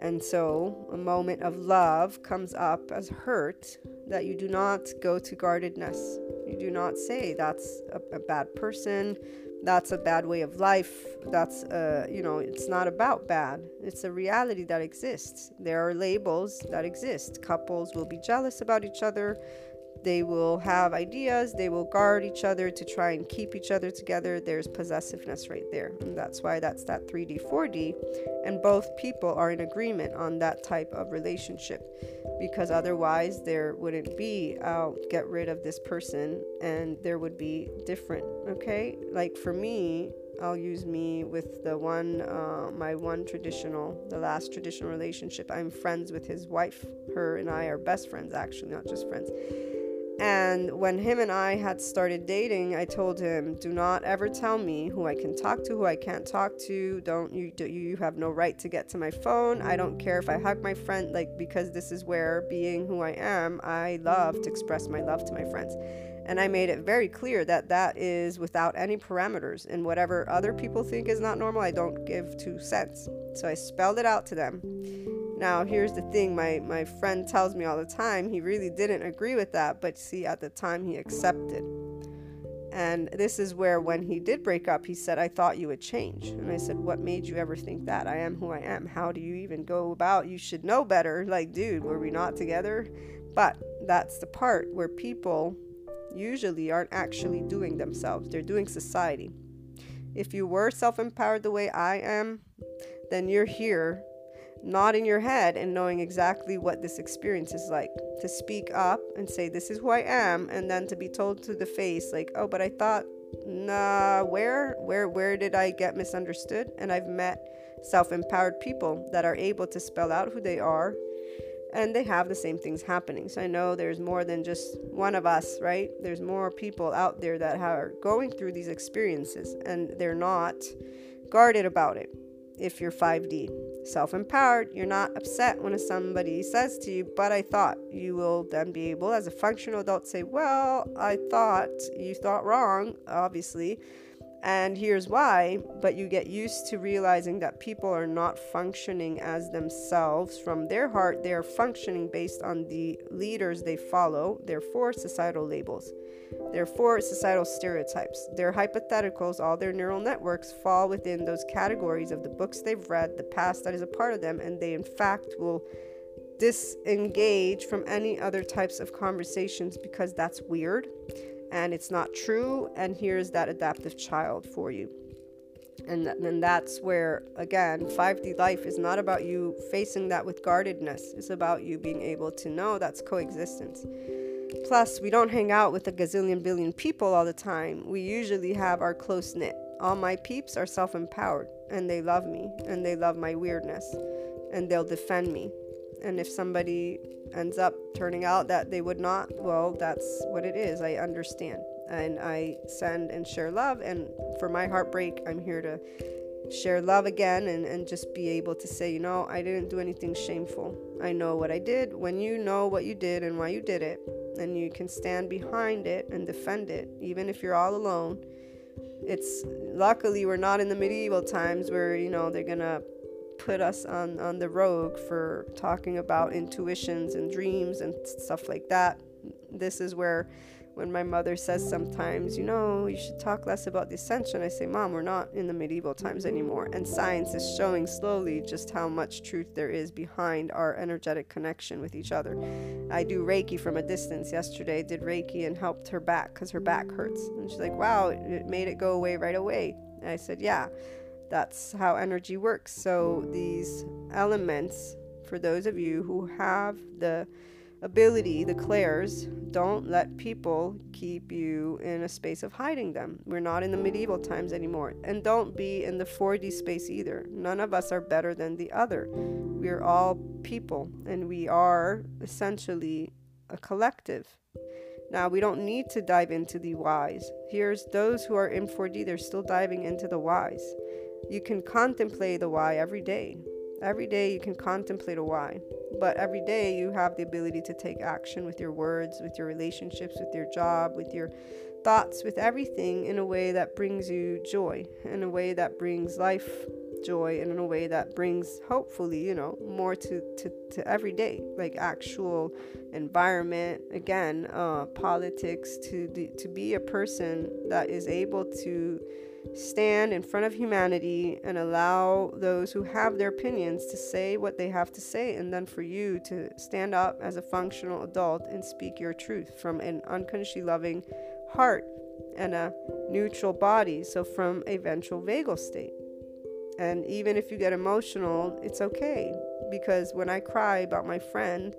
And so a moment of love comes up as hurt that you do not go to guardedness. You do not say that's a, a bad person, that's a bad way of life. That's uh, you know it's not about bad. It's a reality that exists. There are labels that exist. Couples will be jealous about each other they will have ideas, they will guard each other to try and keep each other together. There's possessiveness right there. And that's why that's that 3D, 4D. And both people are in agreement on that type of relationship because otherwise there wouldn't be, I'll get rid of this person and there would be different. Okay? Like for me, I'll use me with the one, uh, my one traditional, the last traditional relationship. I'm friends with his wife. Her and I are best friends, actually, not just friends. And when him and I had started dating, I told him, "Do not ever tell me who I can talk to, who I can't talk to. Don't you? Do, you have no right to get to my phone. I don't care if I hug my friend, like because this is where, being who I am, I love to express my love to my friends." And I made it very clear that that is without any parameters, and whatever other people think is not normal, I don't give two cents. So I spelled it out to them. Now, here's the thing my, my friend tells me all the time he really didn't agree with that, but see, at the time he accepted. And this is where, when he did break up, he said, I thought you would change. And I said, What made you ever think that? I am who I am. How do you even go about? You should know better. Like, dude, were we not together? But that's the part where people usually aren't actually doing themselves, they're doing society. If you were self empowered the way I am, then you're here nodding your head and knowing exactly what this experience is like. To speak up and say, This is who I am, and then to be told to the face, like, Oh, but I thought, nah, where, where, where did I get misunderstood? And I've met self empowered people that are able to spell out who they are and they have the same things happening. So I know there's more than just one of us, right? There's more people out there that are going through these experiences and they're not guarded about it if you're 5D. Self empowered, you're not upset when somebody says to you, but I thought you will then be able, as a functional adult, say, Well, I thought you thought wrong, obviously, and here's why, but you get used to realizing that people are not functioning as themselves. From their heart, they are functioning based on the leaders they follow, therefore, societal labels. Therefore, societal stereotypes. Their hypotheticals, all their neural networks fall within those categories of the books they've read, the past that is a part of them, and they, in fact, will disengage from any other types of conversations because that's weird and it's not true. And here's that adaptive child for you. And then that's where, again, 5D life is not about you facing that with guardedness. It's about you being able to know that's coexistence. Plus, we don't hang out with a gazillion billion people all the time. We usually have our close knit. All my peeps are self empowered and they love me and they love my weirdness and they'll defend me. And if somebody ends up turning out that they would not, well, that's what it is. I understand. And I send and share love. And for my heartbreak, I'm here to share love again and, and just be able to say, you know, I didn't do anything shameful. I know what I did. When you know what you did and why you did it, and you can stand behind it and defend it, even if you're all alone. It's luckily we're not in the medieval times where, you know, they're gonna put us on, on the rogue for talking about intuitions and dreams and stuff like that. This is where when my mother says sometimes, you know, you should talk less about the ascension, I say, Mom, we're not in the medieval times anymore. And science is showing slowly just how much truth there is behind our energetic connection with each other. I do Reiki from a distance yesterday, did Reiki and helped her back because her back hurts. And she's like, wow, it made it go away right away. And I said, yeah that's how energy works. So, these elements, for those of you who have the ability, the don't let people keep you in a space of hiding them. We're not in the medieval times anymore. And don't be in the 4D space either. None of us are better than the other. We're all people, and we are essentially a collective. Now, we don't need to dive into the whys. Here's those who are in 4D, they're still diving into the whys. You can contemplate the why every day. Every day you can contemplate a why, but every day you have the ability to take action with your words, with your relationships, with your job, with your thoughts, with everything in a way that brings you joy, in a way that brings life joy, and in a way that brings, hopefully, you know, more to, to, to every day, like actual environment, again, uh, politics, to, to be a person that is able to stand in front of humanity and allow those who have their opinions to say what they have to say, and then for you to stand up as a functional adult and speak your truth from an unconsciously loving heart and a neutral body, so from a ventral vagal state. And even if you get emotional, it's okay because when I cry about my friend,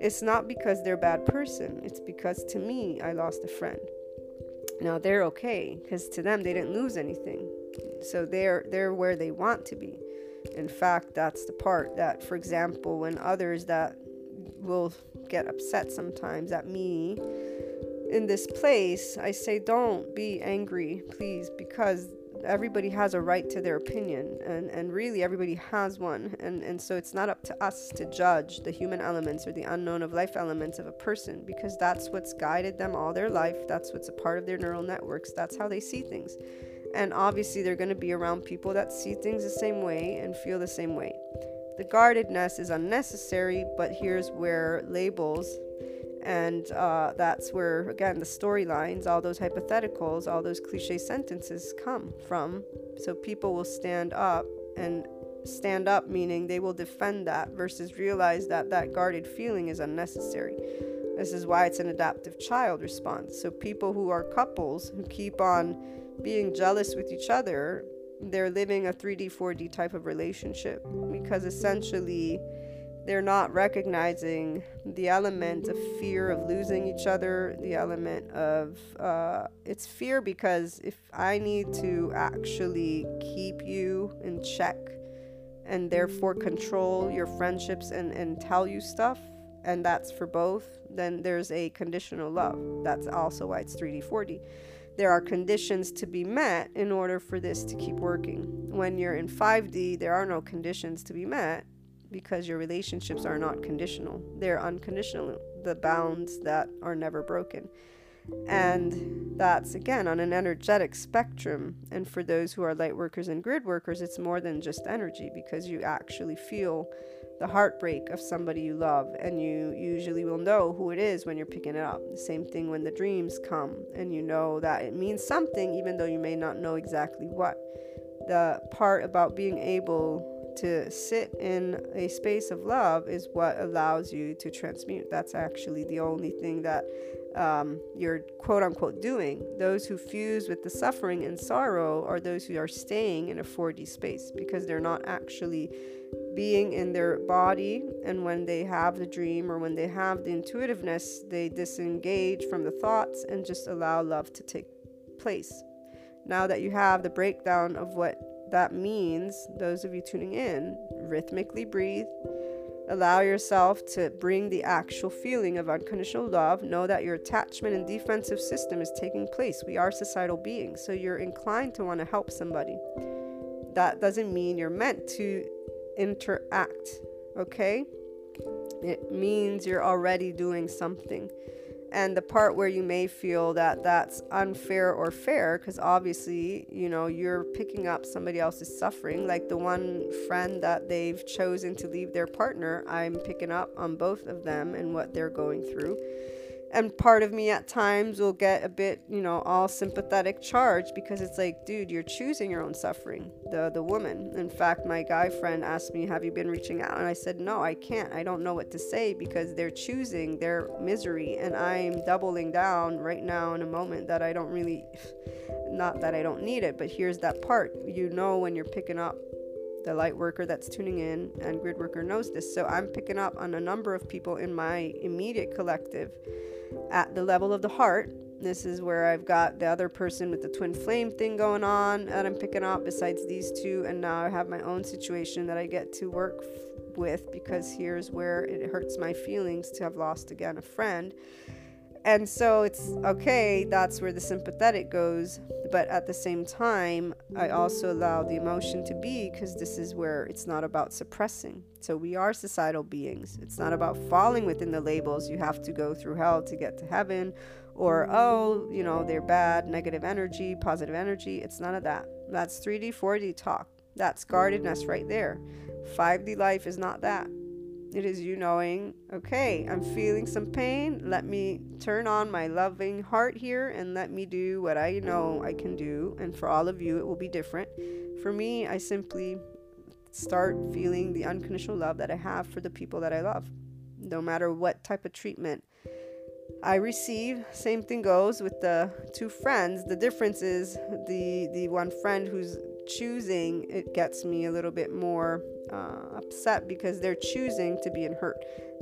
it's not because they're a bad person, it's because to me, I lost a friend. Now they're okay because to them they didn't lose anything. So they're they're where they want to be. In fact, that's the part that, for example, when others that will get upset sometimes at me in this place, I say, don't be angry, please, because everybody has a right to their opinion and, and really everybody has one. And, and so it's not up to us to judge the human elements or the unknown of life elements of a person because that's what's guided them all their life. That's what's a part of their neural networks. That's how they see things. And obviously they're going to be around people that see things the same way and feel the same way. The guardedness is unnecessary but here's where labels and uh, that's where, again, the storylines, all those hypotheticals, all those cliche sentences come from. So people will stand up and stand up, meaning they will defend that versus realize that that guarded feeling is unnecessary. This is why it's an adaptive child response. So people who are couples who keep on being jealous with each other, they're living a 3D, 4D type of relationship because essentially they're not recognizing the element of fear of losing each other, the element of uh, it's fear because if I need to actually keep you in check and therefore control your friendships and, and tell you stuff, and that's for both, then there's a conditional love. That's also why it's 3D, 4D. There are conditions to be met in order for this to keep working. When you're in 5D, there are no conditions to be met because your relationships are not conditional. They're unconditional, the bounds that are never broken. And that's again on an energetic spectrum. And for those who are light workers and grid workers, it's more than just energy because you actually feel the heartbreak of somebody you love, and you usually will know who it is when you're picking it up. The same thing when the dreams come, and you know that it means something, even though you may not know exactly what. The part about being able to sit in a space of love is what allows you to transmute. That's actually the only thing that um, you're quote unquote doing. Those who fuse with the suffering and sorrow are those who are staying in a 4D space because they're not actually being in their body. And when they have the dream or when they have the intuitiveness, they disengage from the thoughts and just allow love to take place. Now that you have the breakdown of what that means, those of you tuning in, rhythmically breathe. Allow yourself to bring the actual feeling of unconditional love. Know that your attachment and defensive system is taking place. We are societal beings, so you're inclined to want to help somebody. That doesn't mean you're meant to interact, okay? It means you're already doing something and the part where you may feel that that's unfair or fair because obviously you know you're picking up somebody else's suffering. Like the one friend that they've chosen to leave their partner i'm picking up on both of them and what they're going through and part of me at times will get a bit you know all sympathetic charged because it's like dude you're choosing your own suffering the the woman. In fact my guy friend asked me have you been reaching out? And i said no i can't. I don't know what to say because they're choosing their misery and i'm doubling down right now in a moment that i don't really not that i don't need it but here's that part. You know when you're picking up the light worker that's tuning in and grid worker knows this. So i'm picking up on a number of people in my immediate collective at the level of the heart. This is where I've got the other person with the twin flame thing going on that I'm picking up besides these two. And now I have my own situation that I get to work with because here's where it hurts my feelings to have lost again a friend. And so it's okay, that's where the sympathetic goes. But at the same time, I also allow the emotion to be because this is where it's not about suppressing. So we are societal beings. It's not about falling within the labels. You have to go through hell to get to heaven, or, oh, you know, they're bad, negative energy, positive energy. It's none of that. That's 3D, 4D talk. That's guardedness right there. 5D life is not that. It is you knowing, okay, I'm feeling some pain. Let me turn on my loving heart here and let me do what I know I can do. And for all of you, it will be different. For me, I simply start feeling the unconditional love that I have for the people that I love, no matter what type of treatment I receive. Same thing goes with the two friends. The difference is the the one friend who's choosing it gets me a little bit more uh, upset because they're choosing to be in hurt.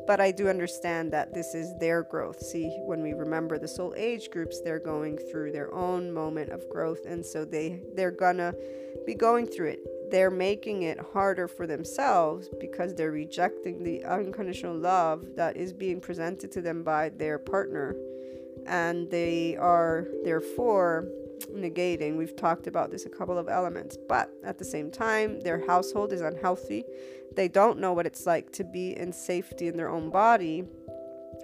but I do understand that this is their growth. See, when we remember the soul age groups, they're going through their own moment of growth, and so they they're gonna be going through it. They're making it harder for themselves because they're rejecting the unconditional love that is being presented to them by their partner, and they are therefore negating. We've talked about this a couple of elements, but at the same time, their household is unhealthy. They don't know what it's like to be in safety in their own body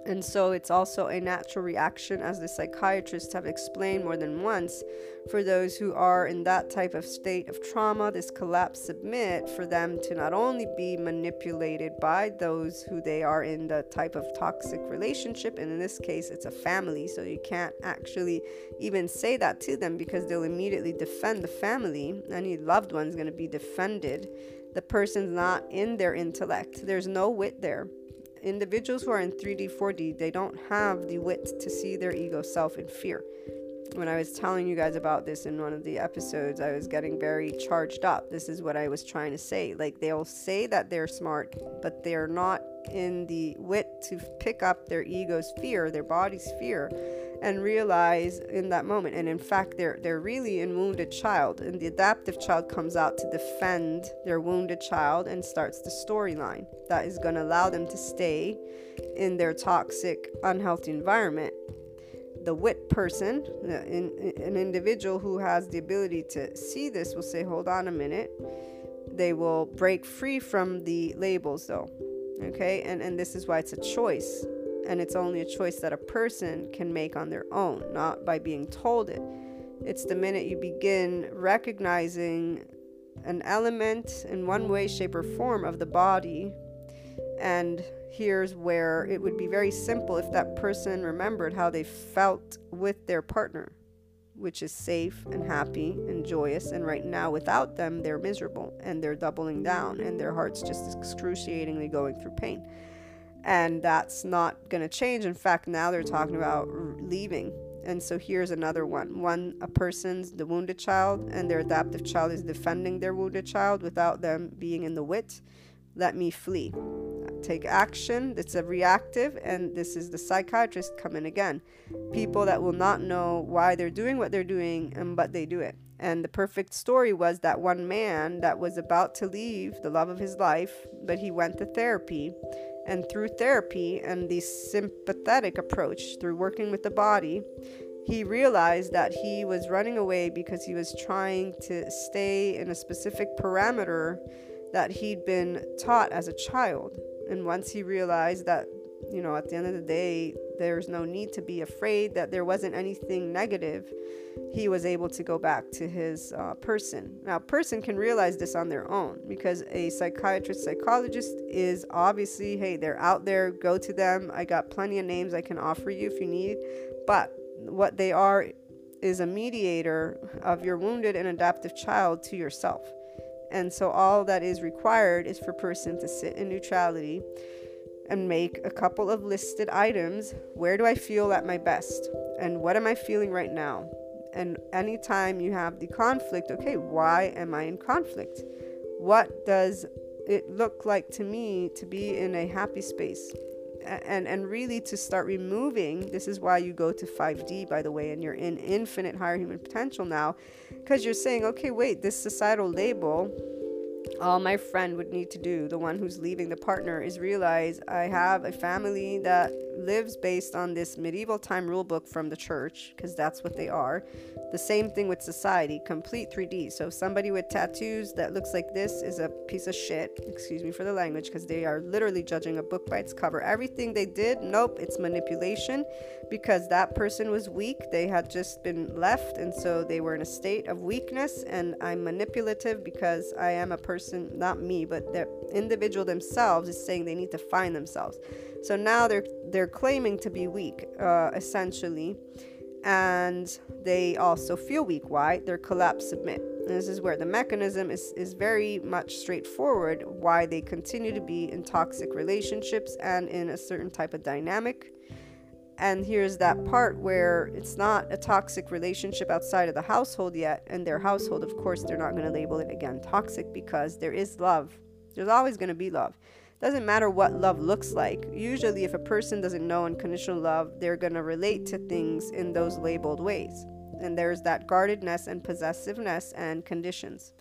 and so it's also a natural reaction, as the psychiatrists have explained more than once, for those who are in that type of state of trauma, this collapse submit, for them to not only be manipulated by those who they are in the type of toxic relationship, and in this case, it's a family, so you can't actually even say that to them because they'll immediately defend the family. Any loved one's going to be defended. The person's not in their intellect, there's no wit there individuals who are in 3D, 4D, they don't have the wit to see their ego self in fear. When I was telling you guys about this in one of the episodes, I was getting very charged up. This is what I was trying to say. Like, they'll say that they're smart, but they're not in the wit to pick up their ego's fear, their body's fear, and realize in that moment. And in fact, they're they're really in wounded child, and the adaptive child comes out to defend their wounded child and starts the storyline that is going to allow them to stay in their toxic, unhealthy environment. The wit person, an individual who has the ability to see this, will say, "Hold on a minute." They will break free from the labels, though okay and and this is why it's a choice and it's only a choice that a person can make on their own not by being told it. It's the minute you begin recognizing an element in one way shape or form of the body and here's where it would be very simple if that person remembered how they felt with their partner which is safe and happy and joyous. And right now, without them, they're miserable and they're doubling down and their heart's just excruciatingly going through pain. And that's not going to change. In fact, now they're talking about leaving. And so here's another one. One, a person's the wounded child, and their adaptive child is defending their wounded child without them being in the wit. Let me flee take action. It's a reactive, and this is the psychiatrist coming again. People that will not know why they're doing what they're doing, and but they do it. And the perfect story was that one man that was about to leave the love of his life, but he went to therapy. And through therapy and the sympathetic approach, through working with the body, he realized that he was running away because he was trying to stay in a specific parameter that he'd been taught as a child. And once he realized that, you know, at the end of the day, there's no need to be afraid that there wasn't anything negative, he was able to go back to his uh, person. Now, person can realize this on their own because a psychiatrist, psychologist is obviously, hey, they're out there, go to them. I got plenty of names I can offer you if you need. But what they are is a mediator of your wounded and adaptive child to yourself. And so all that is required is for person to sit in neutrality and make a couple of listed items. Where do I feel at my best? And what am I feeling right now? And anytime you have the conflict, okay, why am I in conflict? What does it look like to me to be in a happy space? And and really to start removing this is why you go to 5D by the way and you're in infinite higher human potential now because you're saying okay wait this societal label all my friend would need to do, the one who's leaving the partner, is realize I have a family that lives based on this medieval time rule book from the church, because that's what they are. The same thing with society, complete 3D. So somebody with tattoos that looks like this is a piece of shit. Excuse me for the language, because they are literally judging a book by its cover. Everything they did, nope, it's manipulation because that person was weak. They had just been left, and so they were in a state of weakness. And I'm manipulative because I am a person, not me, but the individual themselves is saying they need to find themselves. So now they're they're claiming to be weak, uh, essentially, and they also feel weak. Why? They're collapse submit. And this is where the mechanism is, is very much straightforward why they continue to be in toxic relationships and in a certain type of dynamic and here's that part where it's not a toxic relationship outside of the household yet. And their household, of course, they're not going to label it again toxic because there is love. There's always going to be love. Doesn't matter what love looks like. Usually, if a person doesn't know unconditional love, they're going to relate to things in those labeled ways. And there's that guardedness and possessiveness and conditions.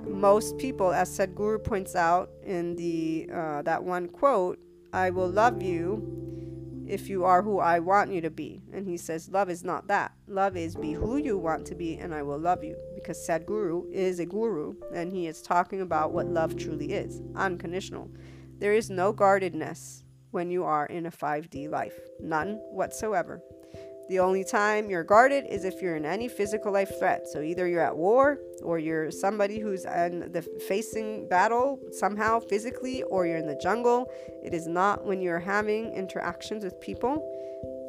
Most people, as Sadhguru points out in the uh, that one quote, "I will love you if you are who I want you to be." And he says, "Love is not that. Love is be who you want to be, and I will love you." Because Sadhguru is a guru, and he is talking about what love truly is, unconditional. There is no guardedness when you are in a 5D life, none whatsoever. The only time you're guarded is if you're in any physical life threat. So either you're at war or you're somebody who's in the facing battle somehow physically or you're in the jungle. It is not when you're having interactions with people.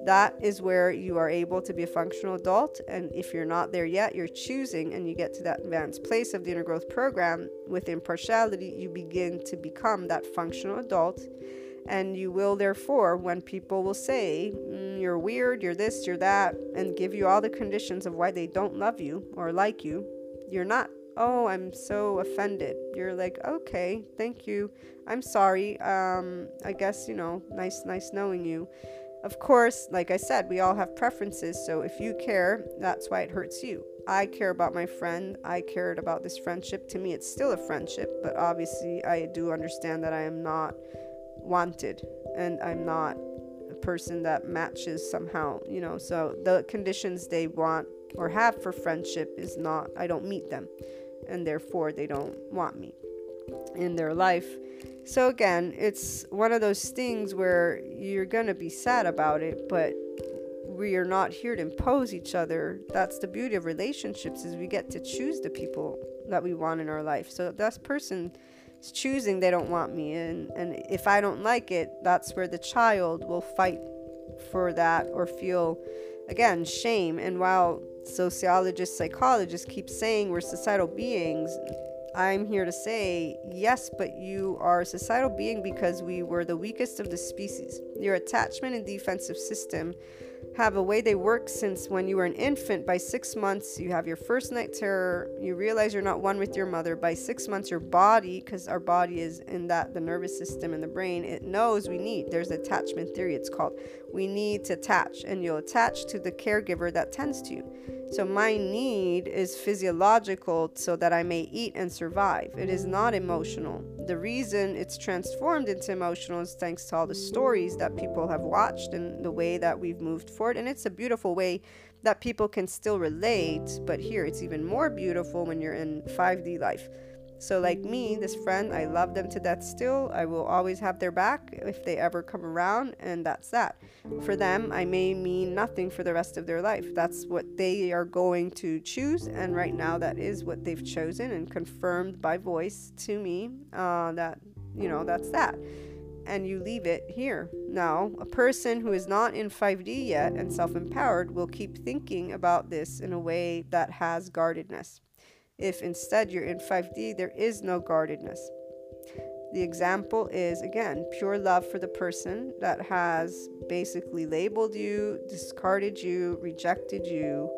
That is where you are able to be a functional adult. And if you're not there yet, you're choosing and you get to that advanced place of the inner growth program with impartiality, you begin to become that functional adult and you will, therefore, when people will say, mm, you're weird, you're this, you're that, and give you all the conditions of why they don't love you or like you, you're not, oh, I'm so offended. You're like, okay, thank you. I'm sorry. Um, I guess, you know, nice, nice knowing you. Of course, like I said, we all have preferences, so if you care, that's why it hurts you. I care about my friend. I cared about this friendship. To me, it's still a friendship, but obviously, I do understand that I am not wanted and I'm not a person that matches somehow, you know. So the conditions they want or have for friendship is not, I don't meet them, and therefore they don't want me in their life. So again, it's one of those things where you're going to be sad about it, but we are not here to impose each other. That's the beauty of relationships is we get to choose the people that we want in our life. So that person is choosing they don't want me and and if i don't like it that's where the child will fight for that or feel again shame and while sociologists psychologists keep saying we're societal beings i'm here to say yes but you are a societal being because we were the weakest of the species your attachment and defensive system have a way they work since when you were an infant. By six months, you have your first night terror. You realize you're not one with your mother. By six months, your body, because our body is in that, the nervous system and the brain, it knows we need. There's attachment theory, it's called. We need to attach, and you'll attach to the caregiver that tends to you. So, my need is physiological so that I may eat and survive. It is not emotional. The reason it's transformed into emotional is thanks to all the stories that people have watched and the way that we've moved forward. And it's a beautiful way that people can still relate. But here, it's even more beautiful when you're in 5D life. So, like me, this friend, I love them to death still. I will always have their back if they ever come around, and that's that. For them, I may mean nothing for the rest of their life. That's what they are going to choose, and right now, that is what they've chosen and confirmed by voice to me uh, that, you know, that's that. And you leave it here. Now, a person who is not in 5D yet and self empowered will keep thinking about this in a way that has guardedness. If instead you're in 5D, there is no guardedness. The example is again pure love for the person that has basically labeled you, discarded you, rejected you.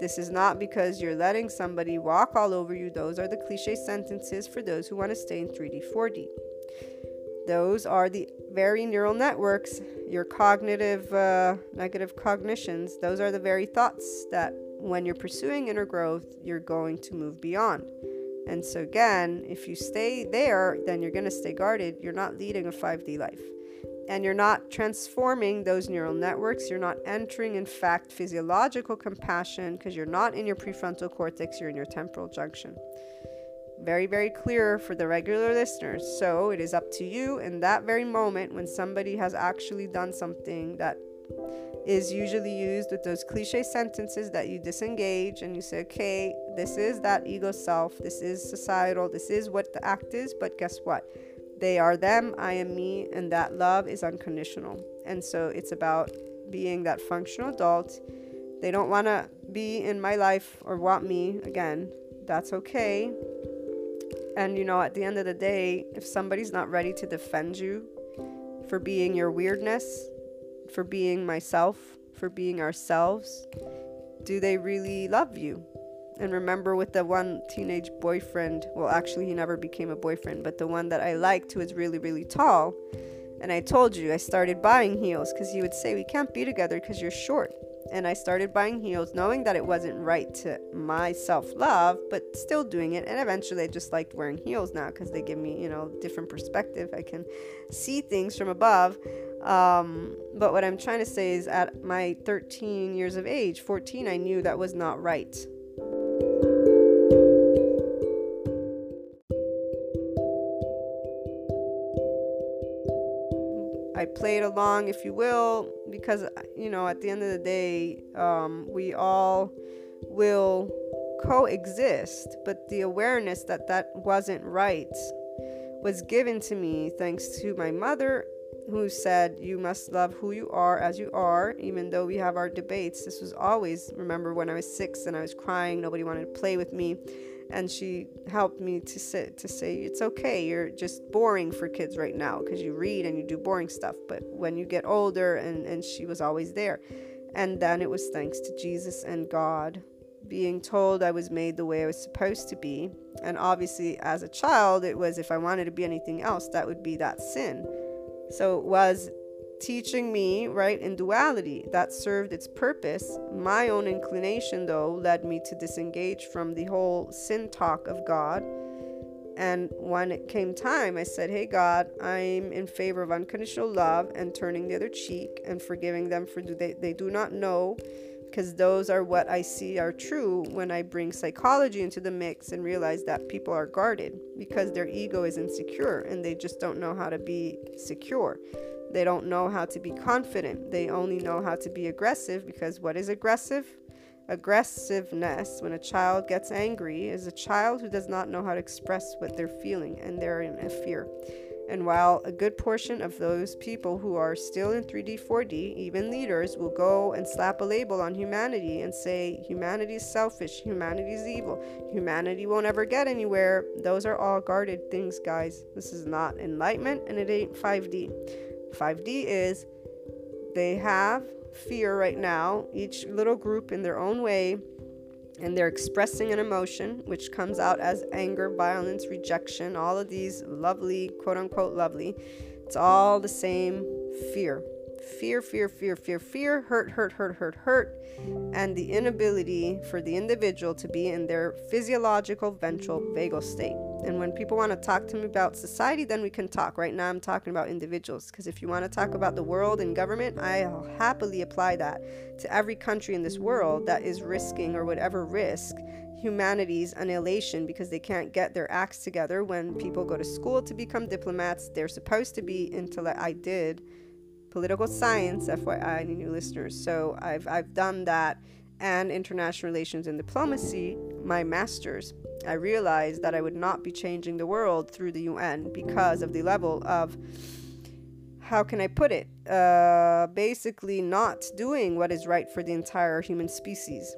This is not because you're letting somebody walk all over you. Those are the cliche sentences for those who want to stay in 3D, 4D. Those are the very neural networks, your cognitive uh, negative cognitions. Those are the very thoughts that when you're pursuing inner growth, you're going to move beyond. And so, again, if you stay there, then you're going to stay guarded. You're not leading a 5D life. And you're not transforming those neural networks. You're not entering, in fact, physiological compassion because you're not in your prefrontal cortex, you're in your temporal junction. Very, very clear for the regular listeners. So, it is up to you in that very moment when somebody has actually done something that is usually used with those cliche sentences that you disengage and you say, okay, this is that ego self, this is societal, this is what the act is, but guess what? They are them, I am me, and that love is unconditional. And so it's about being that functional adult. They don't want to be in my life or want me again. That's okay. And you know, at the end of the day, if somebody's not ready to defend you for being your weirdness, for being myself, for being ourselves? Do they really love you? And remember with the one teenage boyfriend, well, actually, he never became a boyfriend, but the one that I liked who was really, really tall. And I told you I started buying heels because he would say, We can't be together because you're short and I started buying heels knowing that it wasn't right to my self love, but still doing it. And eventually I just liked wearing heels now because they give me, you know, different perspective. I can see things from above. Um, but what I'm trying to say is at my 13 years of age, 14, I knew that was not right. I played along, if you will, because, you know, at the end of the day, um, we all will coexist, but the awareness that that wasn't right was given to me thanks to my mother, who said, You must love who you are as you are, even though we have our debates. This was always, remember when I was six and I was crying, nobody wanted to play with me and she helped me to say to say it's okay you're just boring for kids right now because you read and you do boring stuff but when you get older and and she was always there. And then it was thanks to Jesus and God being told I was made the way I was supposed to be. And obviously as a child it was if I wanted to be anything else that would be that sin so it was teaching me, right, in duality. That served its purpose. My own inclination, though, led me to disengage from the whole sin talk of God. And when it came time, I said, Hey, God, I'm in favor of unconditional love and turning the other cheek and forgiving them for do they, they do not know, because those are what I see are true when I bring psychology into the mix and realize that people are guarded because their ego is insecure and they just don't know how to be secure. They don't know how to be confident. They only know how to be aggressive because what is aggressive? Aggressiveness, when a child gets angry, is a child who does not know how to express what they're feeling and they're in a fear. And while a good portion of those people who are still in 3D, 4D, even leaders, will go and slap a label on humanity and say humanity is selfish, humanity is evil, humanity won't ever get anywhere, those are all guarded things, guys. This is not enlightenment and it ain't 5D. 5D is they have fear right now, each little group in their own way, and they're expressing an emotion which comes out as anger, violence, rejection, all of these lovely, quote unquote, lovely. It's all the same fear. Fear, fear, fear, fear, fear, hurt, hurt, hurt, hurt, hurt, and the inability for the individual to be in their physiological ventral vagal state. And when people want to talk to me about society, then we can talk. Right now, I'm talking about individuals because if you want to talk about the world and government, I'll happily apply that to every country in this world that is risking or would ever risk humanity's annihilation because they can't get their acts together. When people go to school to become diplomats, they're supposed to be intellect. I did political science, FYI, any new listeners. So I've I've done that and international relations and diplomacy, my master's, I realized that I would not be changing the world through the UN because of the level of, how can I put it, uh, basically not doing what is right for the entire human species.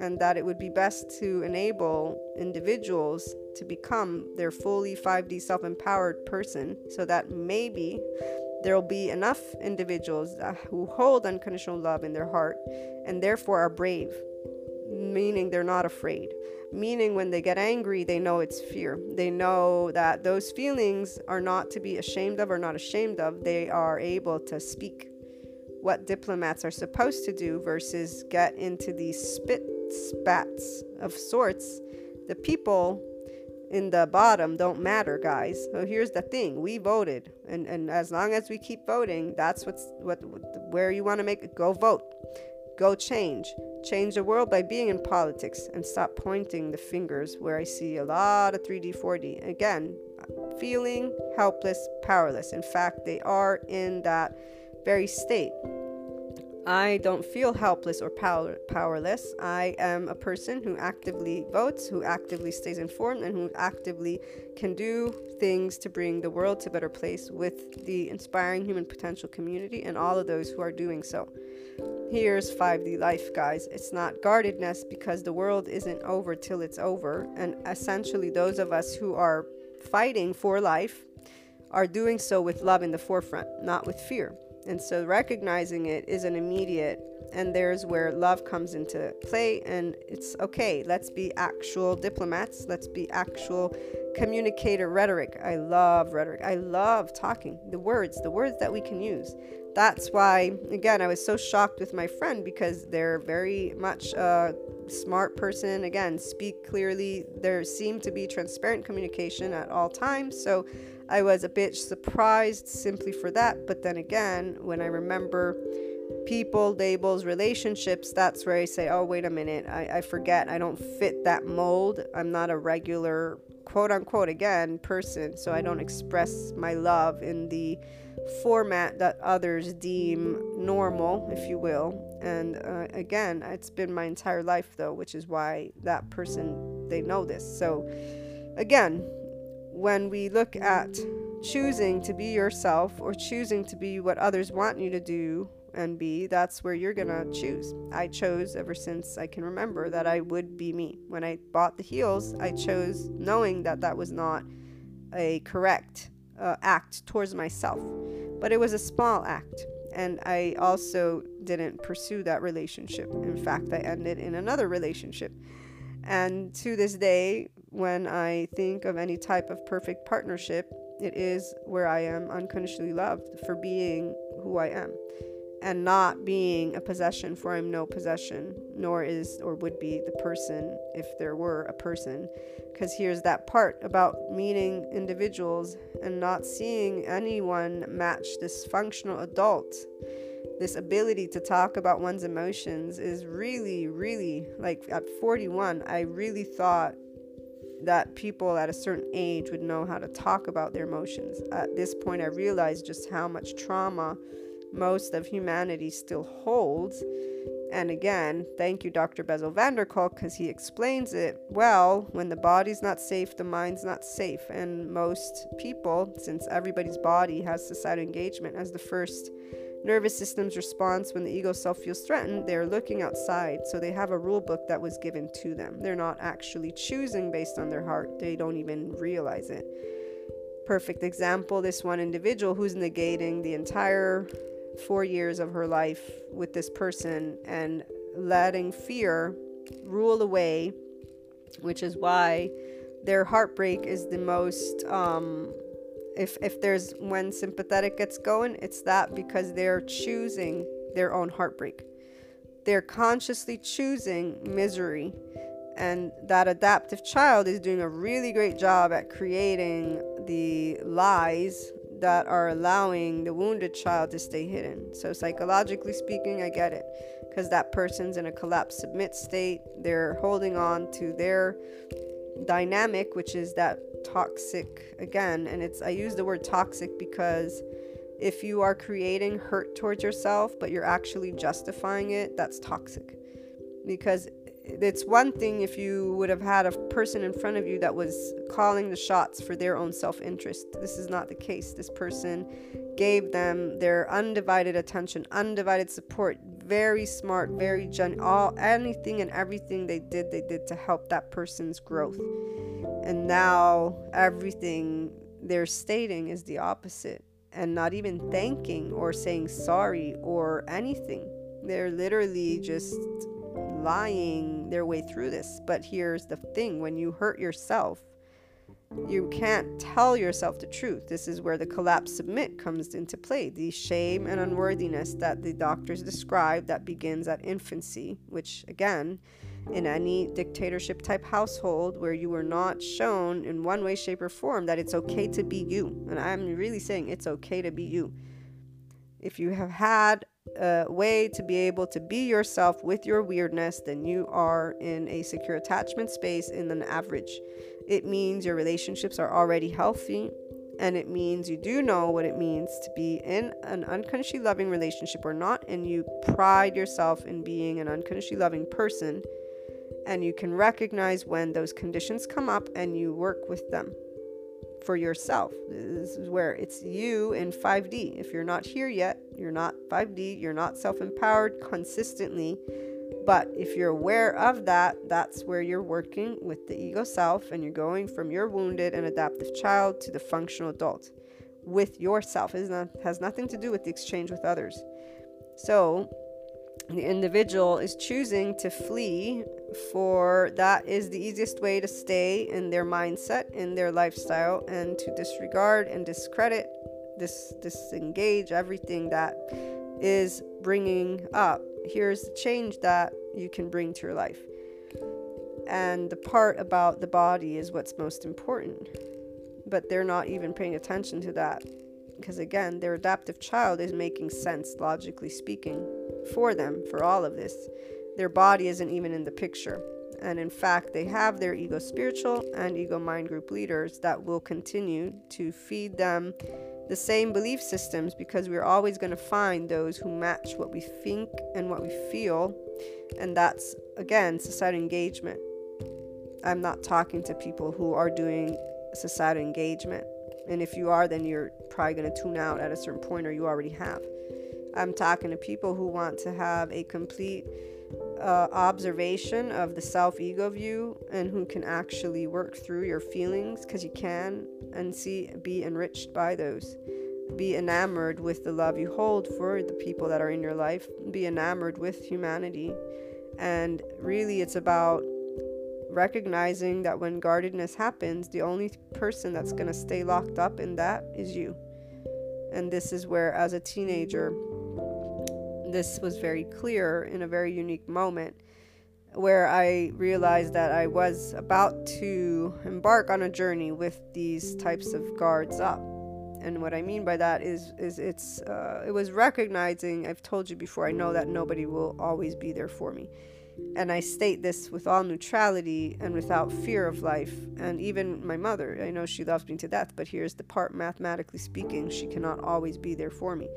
And that it would be best to enable individuals to become their fully 5D self empowered person so that maybe there will be enough individuals who hold unconditional love in their heart and therefore are brave, meaning they're not afraid. Meaning, when they get angry, they know it's fear. They know that those feelings are not to be ashamed of or not ashamed of. They are able to speak what diplomats are supposed to do versus get into these spit spats of sorts. The people in the bottom don't matter, guys. So here's the thing: we voted, and and as long as we keep voting, that's what's what, what where you want to make it. Go vote, go change, change the world by being in politics, and stop pointing the fingers where I see a lot of 3D, 4D. Again, feeling helpless, powerless. In fact, they are in that very state. I don't feel helpless or power- powerless. I am a person who actively votes, who actively stays informed, and who actively can do things to bring the world to a better place with the inspiring human potential community and all of those who are doing so. Here's 5D life, guys. It's not guardedness because the world isn't over till it's over. And essentially, those of us who are fighting for life are doing so with love in the forefront, not with fear. And so recognizing it is an immediate And there's where love comes into play. And it's okay, let's be actual diplomats, let's be actual communicator rhetoric. I love rhetoric. I love talking, the words, the words that we can use. That's why, again, I was so shocked with my friend because they're very much a smart person. Again, speak clearly. There seemed to be transparent communication at all times. So I was a bit surprised simply for that. But then again, when I remember people, labels, relationships, that's where I say, oh, wait a minute, I, I forget. I don't fit that mold. I'm not a regular, quote unquote, again, person. So I don't express my love in the format that others deem normal, if you will. And uh, again, it's been my entire life, though, which is why that person, they know this. So again, when we look at choosing to be yourself or choosing to be what others want you to do and be, that's where you're gonna choose. I chose ever since I can remember that I would be me. When I bought the heels, I chose knowing that that was not a correct uh, act towards myself, but it was a small act. And I also didn't pursue that relationship. In fact, I ended in another relationship. And to this day, when I think of any type of perfect partnership, it is where I am unconditionally loved for being who I am and not being a possession, for I'm no possession, nor is or would be the person if there were a person. Because here's that part about meeting individuals and not seeing anyone match this functional adult. This ability to talk about one's emotions is really, really like at 41, I really thought that people at a certain age would know how to talk about their emotions. At this point, I realized just how much trauma most of humanity still holds. And again, thank you, Dr. Bessel van der Kolk, because he explains it well. When the body's not safe, the mind's not safe. And most people, since everybody's body has societal engagement as the first nervous system's response when the ego self feels threatened, they're looking outside. So they have a rule book that was given to them. They're not actually choosing based on their heart, they don't even realize it. Perfect example this one individual who's negating the entire four years of her life with this person and letting fear rule away, which is why their heartbreak is the most. Um, if if there's when sympathetic gets going, it's that because they're choosing their own heartbreak. They're consciously choosing misery. And that adaptive child is doing a really great job at creating the lies that are allowing the wounded child to stay hidden. So, psychologically speaking, I get it because that person's in a collapse submit state. They're holding on to their dynamic, which is that toxic again. And it's, I use the word toxic because if you are creating hurt towards yourself, but you're actually justifying it, that's toxic. Because it's one thing if you would have had a person in front of you that was calling the shots for their own self interest. This is not the case. This person gave them their undivided attention, undivided support, very smart, very gen all anything and everything they did, they did to help that person's growth. And now everything they're stating is the opposite and not even thanking or saying sorry or anything. They're literally just lying their way through this. But here's the thing when you hurt yourself, you can't tell yourself the truth. This is where the collapse submit comes into play. The shame and unworthiness that the doctors describe that begins at infancy, which again, in any dictatorship type household where you were not shown in one way, shape, or form that it's okay to be you. And I'm really saying it's okay to be you. If you have had a way to be able to be yourself with your weirdness, then you are in a secure attachment space in an average. It means your relationships are already healthy, and it means you do know what it means to be in an unconsciously loving relationship or not, and you pride yourself in being an unconsciously loving person, and you can recognize when those conditions come up and you work with them for yourself. This is where it's you in 5D. If you're not here yet, you're not 5D, you're not self empowered consistently. But if you're aware of that, that's where you're working with the ego self and you're going from your wounded and adaptive child to the functional adult with yourself. It not, has nothing to do with the exchange with others. So, the individual is choosing to flee for that is the easiest way to stay in their mindset in their lifestyle and to disregard and discredit this disengage everything that is bringing up here's the change that you can bring to your life and the part about the body is what's most important but they're not even paying attention to that because again their adaptive child is making sense logically speaking for them for all of this. Their body isn't even in the picture. And in fact, they have their ego spiritual and ego mind group leaders that will continue to feed them the same belief systems because we're always going to find those who match what we think and what we feel. And that's, again, societal engagement. I'm not talking to people who are doing societal engagement. And if you are, then you're probably going to tune out at a certain point, or you already have. I'm talking to people who want to have a complete uh, observation of the self ego view and who can actually work through your feelings because you can and see, be enriched by those. Be enamored with the love you hold for the people that are in your life. Be enamored with humanity. And really, it's about recognizing that when guardedness happens, the only person that's going to stay locked up in that is you. And this is where, as a teenager, this was very clear in a very unique moment where I realized that I was about to embark on a journey with these types of guards up. And what I mean by that is, is it's uh, it was recognizing. I've told you before. I know that nobody will always be there for me, and I state this with all neutrality and without fear of life. And even my mother, I know she loves me to death, but here's the part: mathematically speaking, she cannot always be there for me.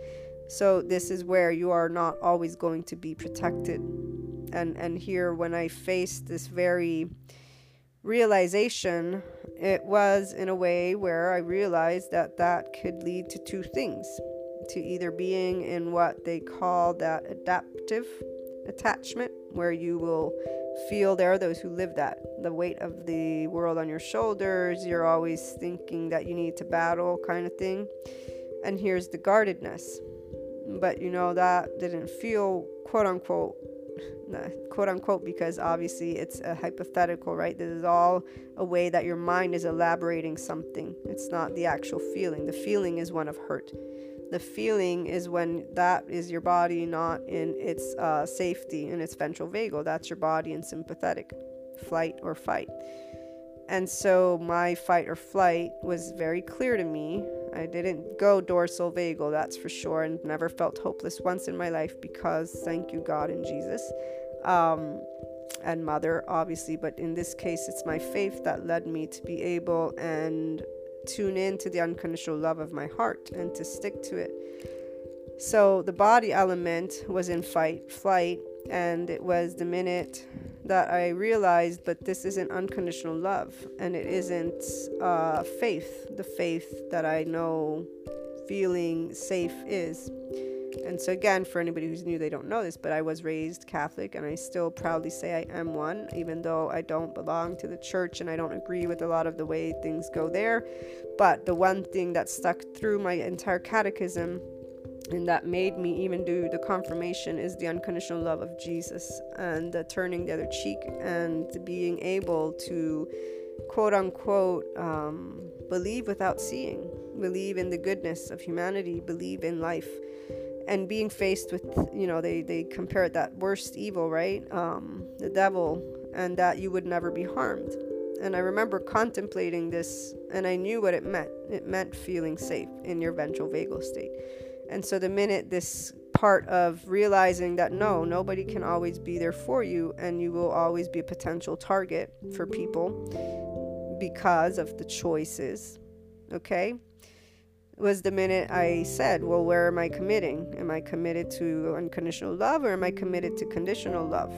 So this is where you are not always going to be protected. And and here when I faced this very realization, it was in a way where I realized that that could lead to two things to either being in what they call that adaptive attachment, where you will feel there are those who live that the weight of the world on your shoulders, you're always thinking that you need to battle, kind of thing. And here's the guardedness but you know that didn't feel quote unquote quote unquote because obviously it's a hypothetical right? This is all a way that your mind is elaborating something. It's not the actual feeling. The feeling is one of hurt. The feeling is when that is your body not in its uh, safety in its ventral vagal. That's your body in sympathetic flight or fight. And so my fight or flight was very clear to me I didn't go dorsal vagal, that's for sure, and never felt hopeless once in my life because thank you, God and Jesus. Um, and mother, obviously, but in this case, it's my faith that led me to be able and tune in to the unconditional love of my heart and to stick to it. So the body element was in fight, flight, and it was the minute that I realized, but this isn't unconditional love, and it isn't uh, faith, the faith that I know feeling safe is. And so, again, for anybody who's new, they don't know this, but I was raised Catholic, and I still proudly say I am one, even though I don't belong to the church and I don't agree with a lot of the way things go there. But the one thing that stuck through my entire catechism and that made me even do the confirmation is the unconditional love of Jesus and turning the other cheek and being able to quote unquote um, believe without seeing, believe in the goodness of humanity, believe in life. And being faced with, you know, they, they compare it that worst evil, right? Um, the devil, and that you would never be harmed. And I remember contemplating this, and I knew what it meant. It meant feeling safe in your ventral vagal state and so the minute this part of realizing that no, nobody can always be there for you, and you will always be a potential target for people because of the choices, okay? Was the minute I said, well, where am I committing? Am I committed to unconditional love or am I committed to conditional love?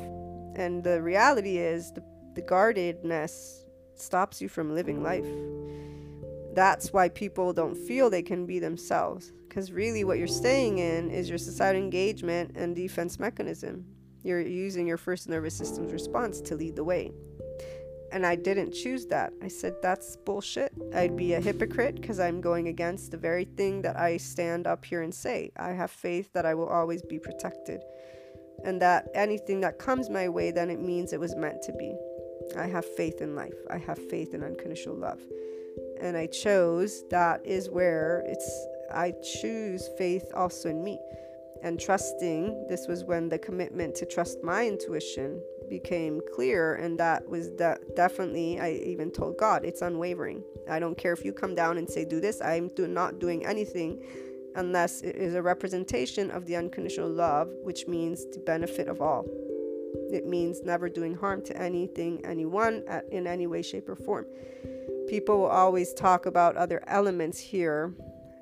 And the reality is, the, the guardedness stops you from living life. That's why people don't feel they can be themselves because really, what you're staying in is your societal engagement and defense mechanism. You're using your first nervous system's response to lead the way. And I didn't choose that. I said, that's bullshit. I'd be a hypocrite because I'm going against the very thing that I stand up here and say. I have faith that I will always be protected. And that anything that comes my way, then it means it was meant to be. I have faith in life. I have faith in unconditional love. And I chose that is where it's I choose faith also in me. And trusting, this was when the commitment to trust my intuition became clear and that was de- definitely i even told god it's unwavering. I don't care if you come down and say do this i'm do- not doing anything unless it is a representation of the unconditional love which means the benefit of all. It means never doing harm to anything anyone at, in any way shape or form people will always talk about other elements here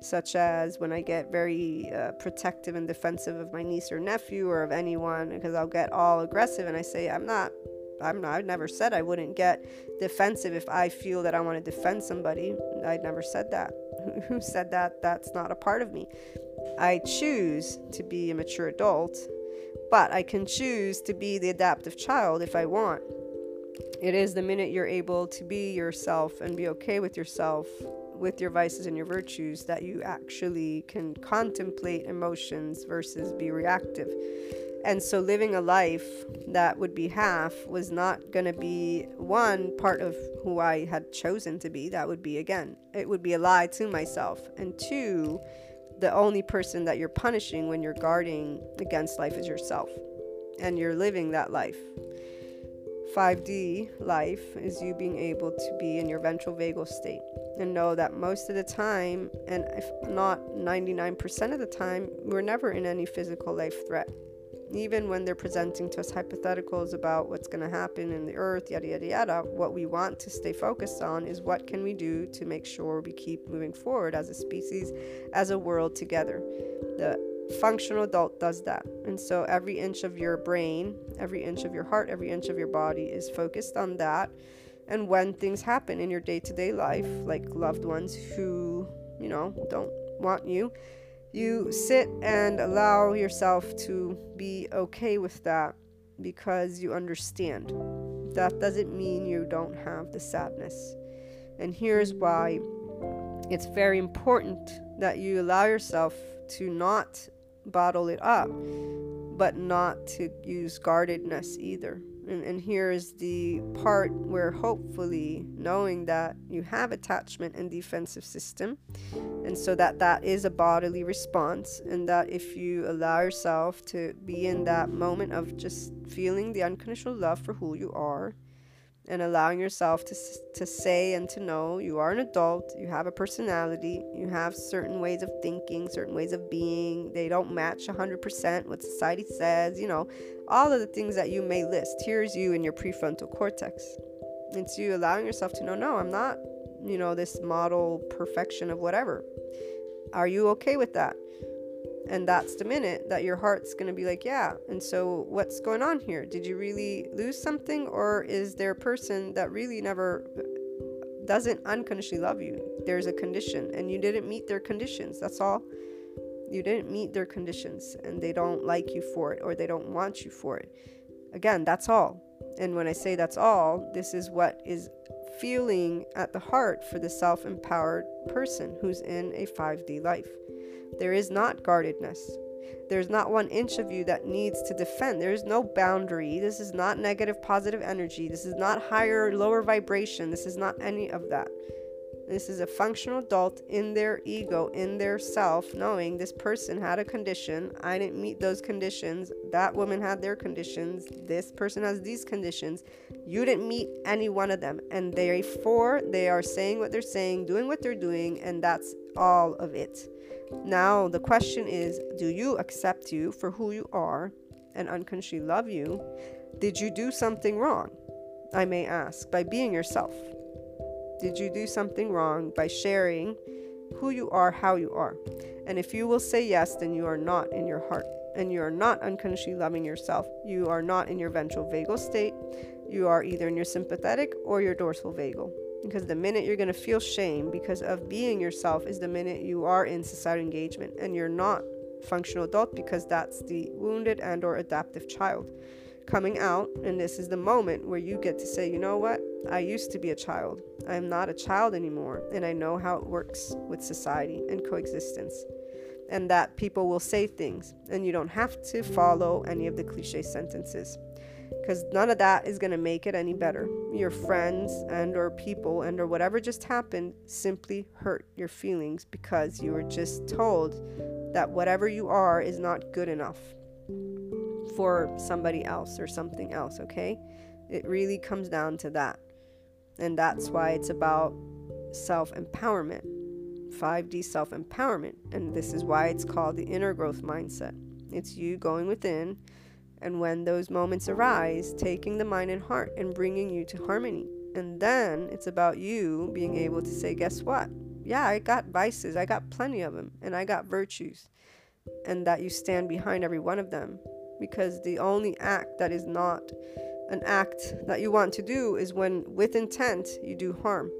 such as when I get very uh, protective and defensive of my niece or nephew or of anyone, because I'll get all aggressive and I say, I'm not, I'm not, I've never said I wouldn't get defensive if I feel that I want to defend somebody. I never said that. Who said that? That's not a part of me. I choose to be a mature adult, but I can choose to be the adaptive child if I want. It is the minute you're able to be yourself and be okay with yourself with your vices and your virtues that you actually can contemplate emotions versus be reactive. And so, living a life that would be half was not going to be one part of who I had chosen to be. That would be, again, it would be a lie to myself. And two, the only person that you're punishing when you're guarding against life is yourself. And you're living that life. 5D life is you being able to be in your ventral vagal state and know that most of the time, and if not 99% of the time, we're never in any physical life threat. Even when they're presenting to us hypotheticals about what's going to happen in the earth, yada, yada, yada, what we want to stay focused on is what can we do to make sure we keep moving forward as a species, as a world together. The functional adult does that. And so every inch of your brain, every inch of your heart, every inch of your body is focused on that. And when things happen in your day to day life, like loved ones who, you know, don't want you, you sit and allow yourself to be okay with that because you understand. That doesn't mean you don't have the sadness. And here's why it's very important that you allow yourself to not bottle it up, but not to use guardedness either. And, and here is the part where hopefully knowing that you have attachment and defensive system, and so that that is a bodily response, and that if you allow yourself to be in that moment of just feeling the unconditional love for who you are, and allowing yourself to, to say and to know you are an adult, you have a personality, you have certain ways of thinking, certain ways of being. They don't match 100% what society says, you know, all of the things that you may list. Here's you in your prefrontal cortex. It's you allowing yourself to know, no, I'm not, you know, this model perfection of whatever. Are you okay with that? And that's the minute that your heart's going to be like, yeah. And so, what's going on here? Did you really lose something? Or is there a person that really never uh, doesn't unconditionally love you? There's a condition, and you didn't meet their conditions. That's all. You didn't meet their conditions, and they don't like you for it, or they don't want you for it. Again, that's all. And when I say that's all, this is what is feeling at the heart for the self empowered person who's in a 5D life. There is not guardedness. There's not one inch of you that needs to defend. There is no boundary. This is not negative, positive energy. This is not higher, lower vibration. This is not any of that. This is a functional adult in their ego, in their self, knowing this person had a condition. I didn't meet those conditions. That woman had their conditions. This person has these conditions. You didn't meet any one of them. And therefore, they are saying what they're saying, doing what they're doing, and that's all of it. Now, the question is do you accept you for who you are and unconsciously love you? Did you do something wrong? I may ask, by being yourself. Did you do something wrong by sharing who you are, how you are? And if you will say yes, then you are not in your heart and you are not unconsciously loving yourself. You are not in your ventral vagal state. You are either in your sympathetic or your dorsal vagal. Because the minute you're going to feel shame because of being yourself is the minute you are in societal engagement and you're not functional adult because that's the wounded and or adaptive child coming out. And this is the moment where you get to say you know what? I used to be a child. I'm not a child anymore. And i know how it works with society and coexistence. And that people will say things and you don't have to follow any of the cliche sentences because none of that is going to make it any better your friends and or people and or whatever just happened simply hurt your feelings because you were just told that whatever you are is not good enough for somebody else or something else okay it really comes down to that and that's why it's about self empowerment 5D self empowerment. And this is why it's called the inner growth mindset. It's you going within, and when those moments arise, taking the mind and heart and bringing you to harmony. And then it's about you being able to say, guess what? Yeah, I got vices, I got plenty of them, and I got virtues. And that you stand behind every one of them. Because the only act that is not an act that you want to do is when, with intent, you do harm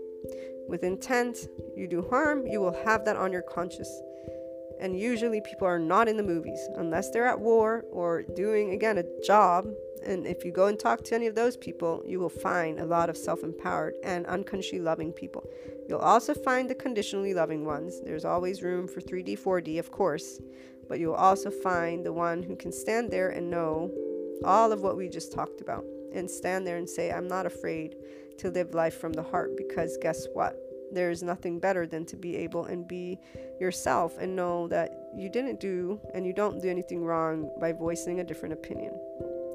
with intent, you do harm, you will have that on your conscience. And usually people are not in the movies unless they're at war or doing, again, a job. And if you go and talk to any of those people, you will find a lot of self empowered and unconsciously loving people. You'll also find the conditionally loving ones. There's always room for 3D, 4D, of course. But you'll also find the one who can stand there and know all of what we just talked about and stand there and say, I'm not afraid to live life from the heart because guess what? There is nothing better than to be able and be yourself and know that you didn't do and you don't do anything wrong by voicing a different opinion.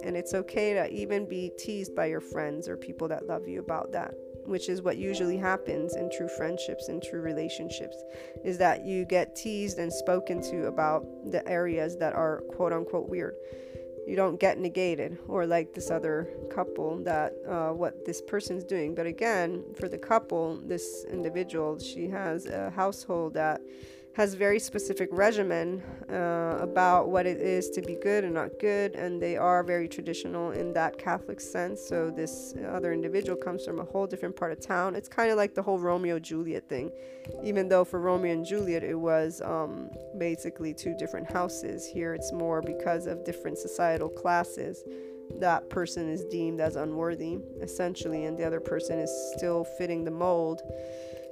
And it's okay to even be teased by your friends or people that love you about that, which is what usually happens in true friendships and true relationships, is that you get teased and spoken to about the areas that are quote unquote weird you don't get negated or like this other couple that uh, what this person's doing. But again for the couple this individual she has a household that has very specific regimen uh, about what it is to be good and not good, and they are very traditional in that Catholic sense. So this other individual comes from a whole different part of town. It's kind of like the whole Romeo Juliet thing, even though for Romeo and Juliet it was um, basically two different houses. Here it's more because of different societal classes that person is deemed as unworthy, essentially, and the other person is still fitting the mold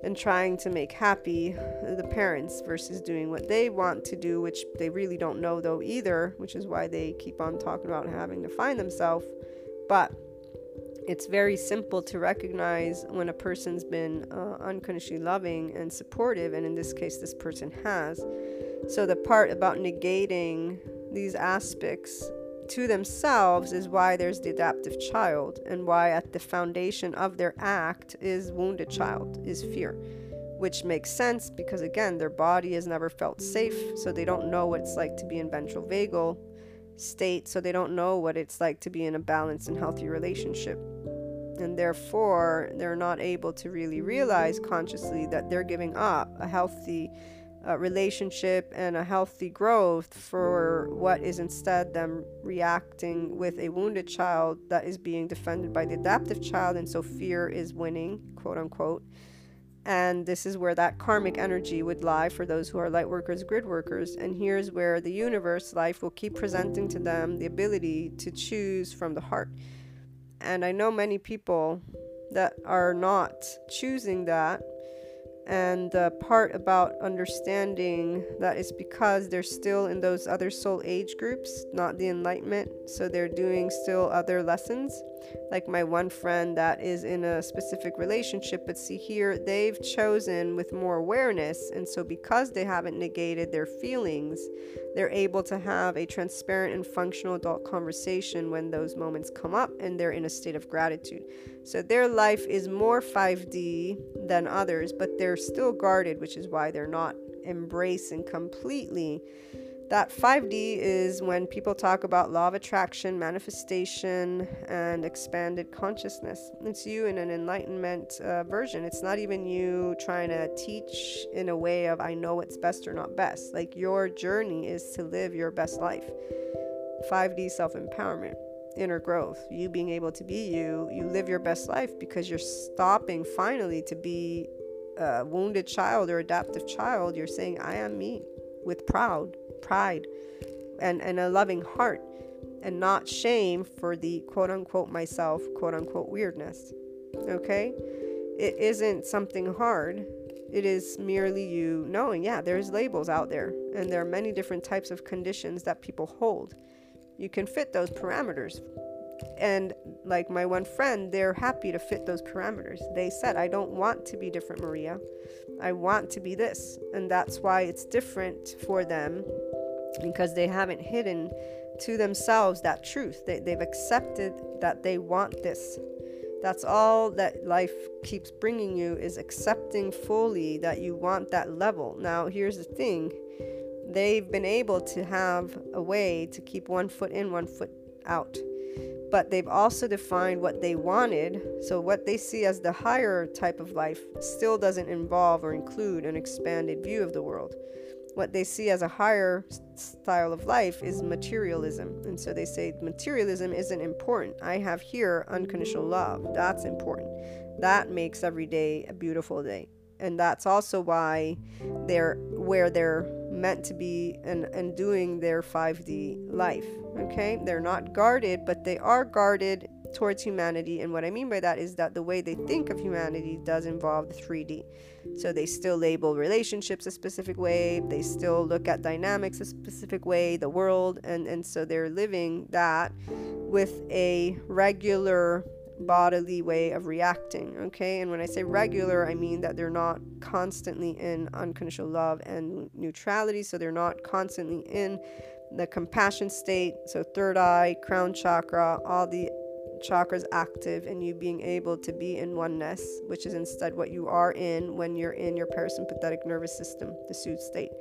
and trying to make happy the parents versus doing what they want to do, which they really don't know though either, which is why they keep on talking about having to find themselves. But it's very simple to recognize when a person's been uh, unconditionally loving and supportive, and in this case, this person has. So, the part about negating these aspects to themselves is why there's the adaptive child and why at the foundation of their act is wounded child is fear. Which makes sense because again their body has never felt safe so they don't know what it's like to be in ventral vagal state so they don't know what it's like to be in a balanced and healthy relationship. And therefore they're not able to really realize consciously that they're giving up a healthy relationship and a healthy growth for what is instead them reacting with a wounded child that is being defended by the adaptive child, and so fear is winning, quote unquote. And this is where that karmic energy would lie for those who are light workers, grid workers. And here's where the universe, life, will keep presenting to them the ability to choose from the heart. And I know many people that are not choosing that and the part about understanding that is because they're still in those other soul age groups, not the enlightenment. So they're doing still other lessons. Like my one friend that is in a specific relationship, but see here, they've chosen with more awareness. And so because they haven't negated their feelings, they're able to have a transparent and functional adult conversation when those moments come up and they're in a state of gratitude. So their life is more 5D than others, but they're still guarded, which is why they're not embracing completely. That 5D is when people talk about law of attraction, manifestation, and expanded consciousness. It's you in an enlightenment uh, version. It's not even you trying to teach in a way of, I know what's best or not best. Like your journey is to live your best life. 5D self empowerment inner growth, you being able to be you, you live your best life because you're stopping finally to be a wounded child or adaptive child. You're saying, I am me with proud, pride, and, and a loving heart, and not shame for the quote unquote myself, quote unquote weirdness. Okay? It isn't something hard. it is merely you knowing, yeah, there's labels out there, and there are many different types of conditions that people hold. You can fit those parameters. And like my one friend, they're happy to fit those parameters. They said, I don't want to be different, Maria. I want to be this. And that's why it's different for them because they haven't hidden to themselves that truth. They, they've accepted that they want this. That's all that life keeps bringing you is accepting fully that you want that level. Now, here's the thing they've been able to have a way to keep one foot in, one foot out. But they've also defined what they wanted. So, what they see as the higher type of life still doesn't involve or include an expanded view of the world what they see as a higher style of life is materialism. And so they say materialism isn't important. I have here unconditional love. That's important. That makes every day a beautiful day. And that's also why they're where they're meant to be and, and doing their 5D life. Okay? They're not guarded, but they are guarded towards humanity. And what I mean by that is that the way they think of humanity does involve the 3D. So they still label relationships a specific way, they still look at dynamics a specific way, the world, and, and so they're living that with a regular bodily way of reacting. Okay, and when I say regular, I mean that they're not constantly in unconditional love and neutrality, so they're not constantly in the compassion state. So, third eye, crown chakra, all the chakras active and you being able to be in oneness, which is instead what you are in when you're in your parasympathetic nervous system, the soothe state.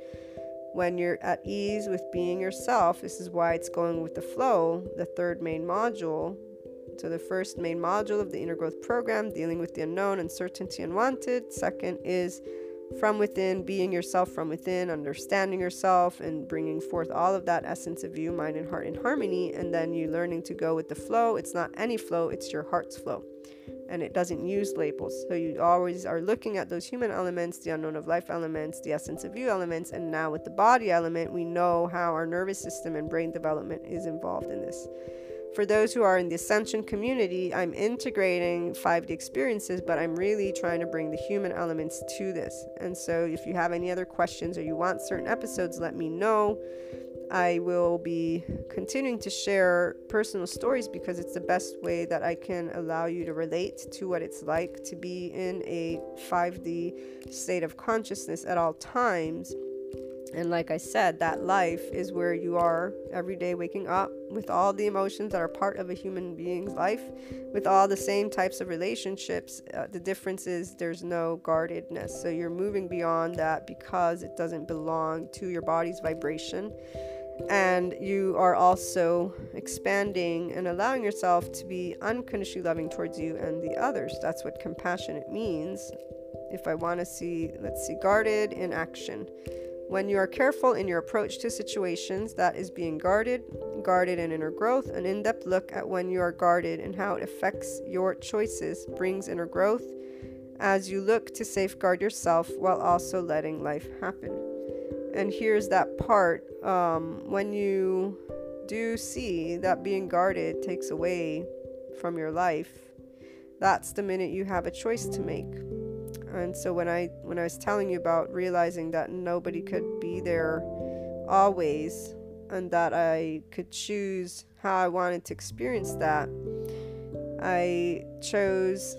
When you're at ease with being yourself, this is why it's going with the flow, the third main module. So, the first main module of the inner growth program, dealing with the unknown, uncertainty, unwanted. Second is from within, being yourself from within, understanding yourself, and bringing forth all of that essence of you, mind, and heart in harmony. And then you learning to go with the flow. It's not any flow, it's your heart's flow. And it doesn't use labels. So you always are looking at those human elements, the unknown of life elements, the essence of you elements. And now with the body element, we know how our nervous system and brain development is involved in this for those who are in the ascension community, I'm integrating 5D experiences, but I'm really trying to bring the human elements to this. And so, if you have any other questions or you want certain episodes, let me know. I will be continuing to share personal stories because it's the best way that I can allow you to relate to what it's like to be in a 5D state of consciousness at all times and like I said, that life is where you are every day waking up with all the emotions that are part of a human being's life, with all the same types of relationships. Uh, the difference is there's no guardedness. So you're moving beyond that because it doesn't belong to your body's vibration. And you are also expanding and allowing yourself to be unconditionally loving towards you and the others. That's what compassionate means. If I want to see, let's see, guarded in action. When you are careful in your approach to situations, that is being guarded, guarded in inner growth. An in depth look at when you are guarded and how it affects your choices brings inner growth as you look to safeguard yourself while also letting life happen. And here's that part um, when you do see that being guarded takes away from your life, that's the minute you have a choice to make and so when i when i was telling you about realizing that nobody could be there always and that i could choose how i wanted to experience that i chose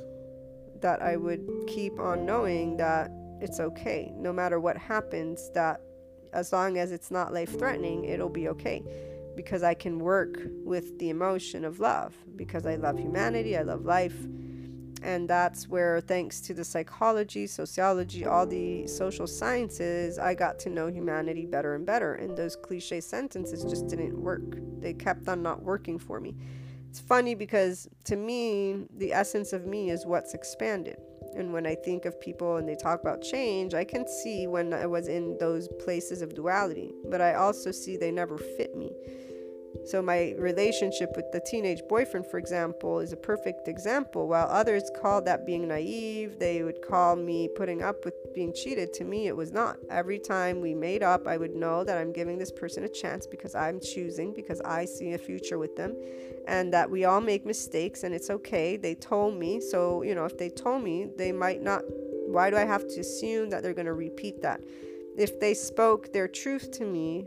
that i would keep on knowing that it's okay. No matter what happens that as long as it's not life threatening it'll be okay. Because i can work with the emotion of love. Because i love humanity i love life and that's where thanks to the psychology sociology all the social sciences i got to know humanity better and better. And those cliche sentences just didn't work. They kept on not working for me. It's funny because to me the essence of me is what's expanded. And when i think of people and they talk about change i can see when i was in those places of duality. But i also see they never fit me so, my relationship with the teenage boyfriend, for example, is a perfect example. While others called that being naive, they would call me putting up with being cheated. To me, it was not. Every time we made up, I would know that I'm giving this person a chance because I'm choosing, because I see a future with them, and that we all make mistakes and it's okay. They told me. So, you know, if they told me, they might not Why do I have to assume that they're going to repeat that? If they spoke their truth to me,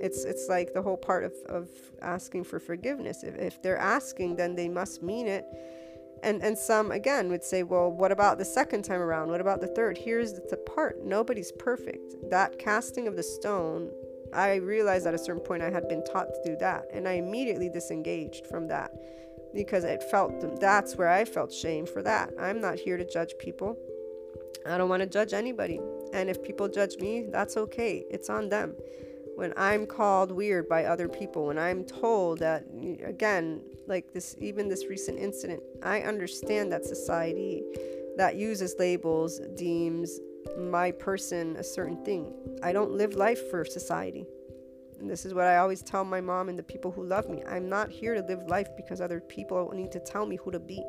it's it's like the whole part of, of asking for forgiveness. If, if they're asking, then they must mean it. And and some again would say, well, what about the second time around? What about the third? Here's the part. Nobody's perfect. That casting of the stone, I realized at a certain point I had been taught to do that, and I immediately disengaged from that because it felt that's where I felt shame for that. I'm not here to judge people. I don't want to judge anybody. And if people judge me, that's okay. It's on them when I'm called weird by other people, when I'm told that, again, like this, even this recent incident, I understand that society that uses labels deems my person a certain thing. I don't live life for society. And this is what I always tell my mom and the people who love me. I'm not here to live life because other people need to tell me who to be.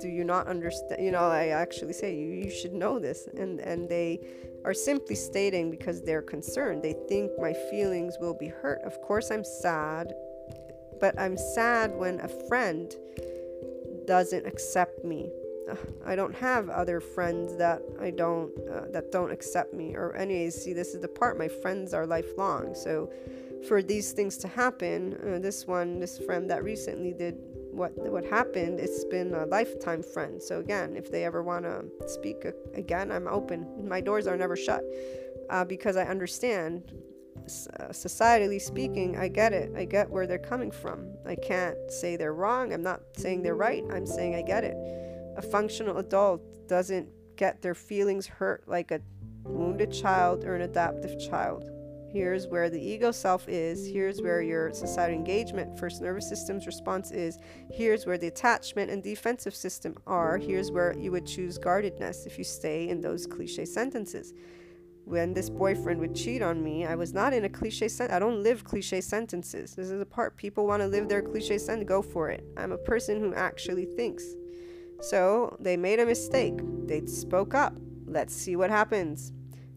Do you not understand? You know, I actually say you, you should know this. And and they are simply stating because they're concerned. They think my feelings will be hurt. Of course I'm sad, but I'm sad when a friend doesn't accept me I don't have other friends that I don't uh, that don't accept me or anyways see this is the part my friends are lifelong so for these things to happen uh, this one this friend that recently did what what happened it's been a lifetime friend so again if they ever want to speak again I'm open my doors are never shut uh, because I understand uh, societally speaking, I get it. I get where they're coming from. I can't say they're wrong. I'm not saying they're right. I'm saying I get it. A functional adult doesn't get their feelings hurt like a wounded child or an adaptive child. Here's where the ego self is. Here's where your societal engagement, first nervous system's response is. Here's where the attachment and defensive system are. Here's where you would choose guardedness if you stay in those cliche sentences. When this boyfriend would cheat on me, I was not in a cliche sentence. I don't live cliche sentences. This is a part people want to live their cliche sentence. Go for it. I'm a person who actually thinks. So they made a mistake. They spoke up. Let's see what happens.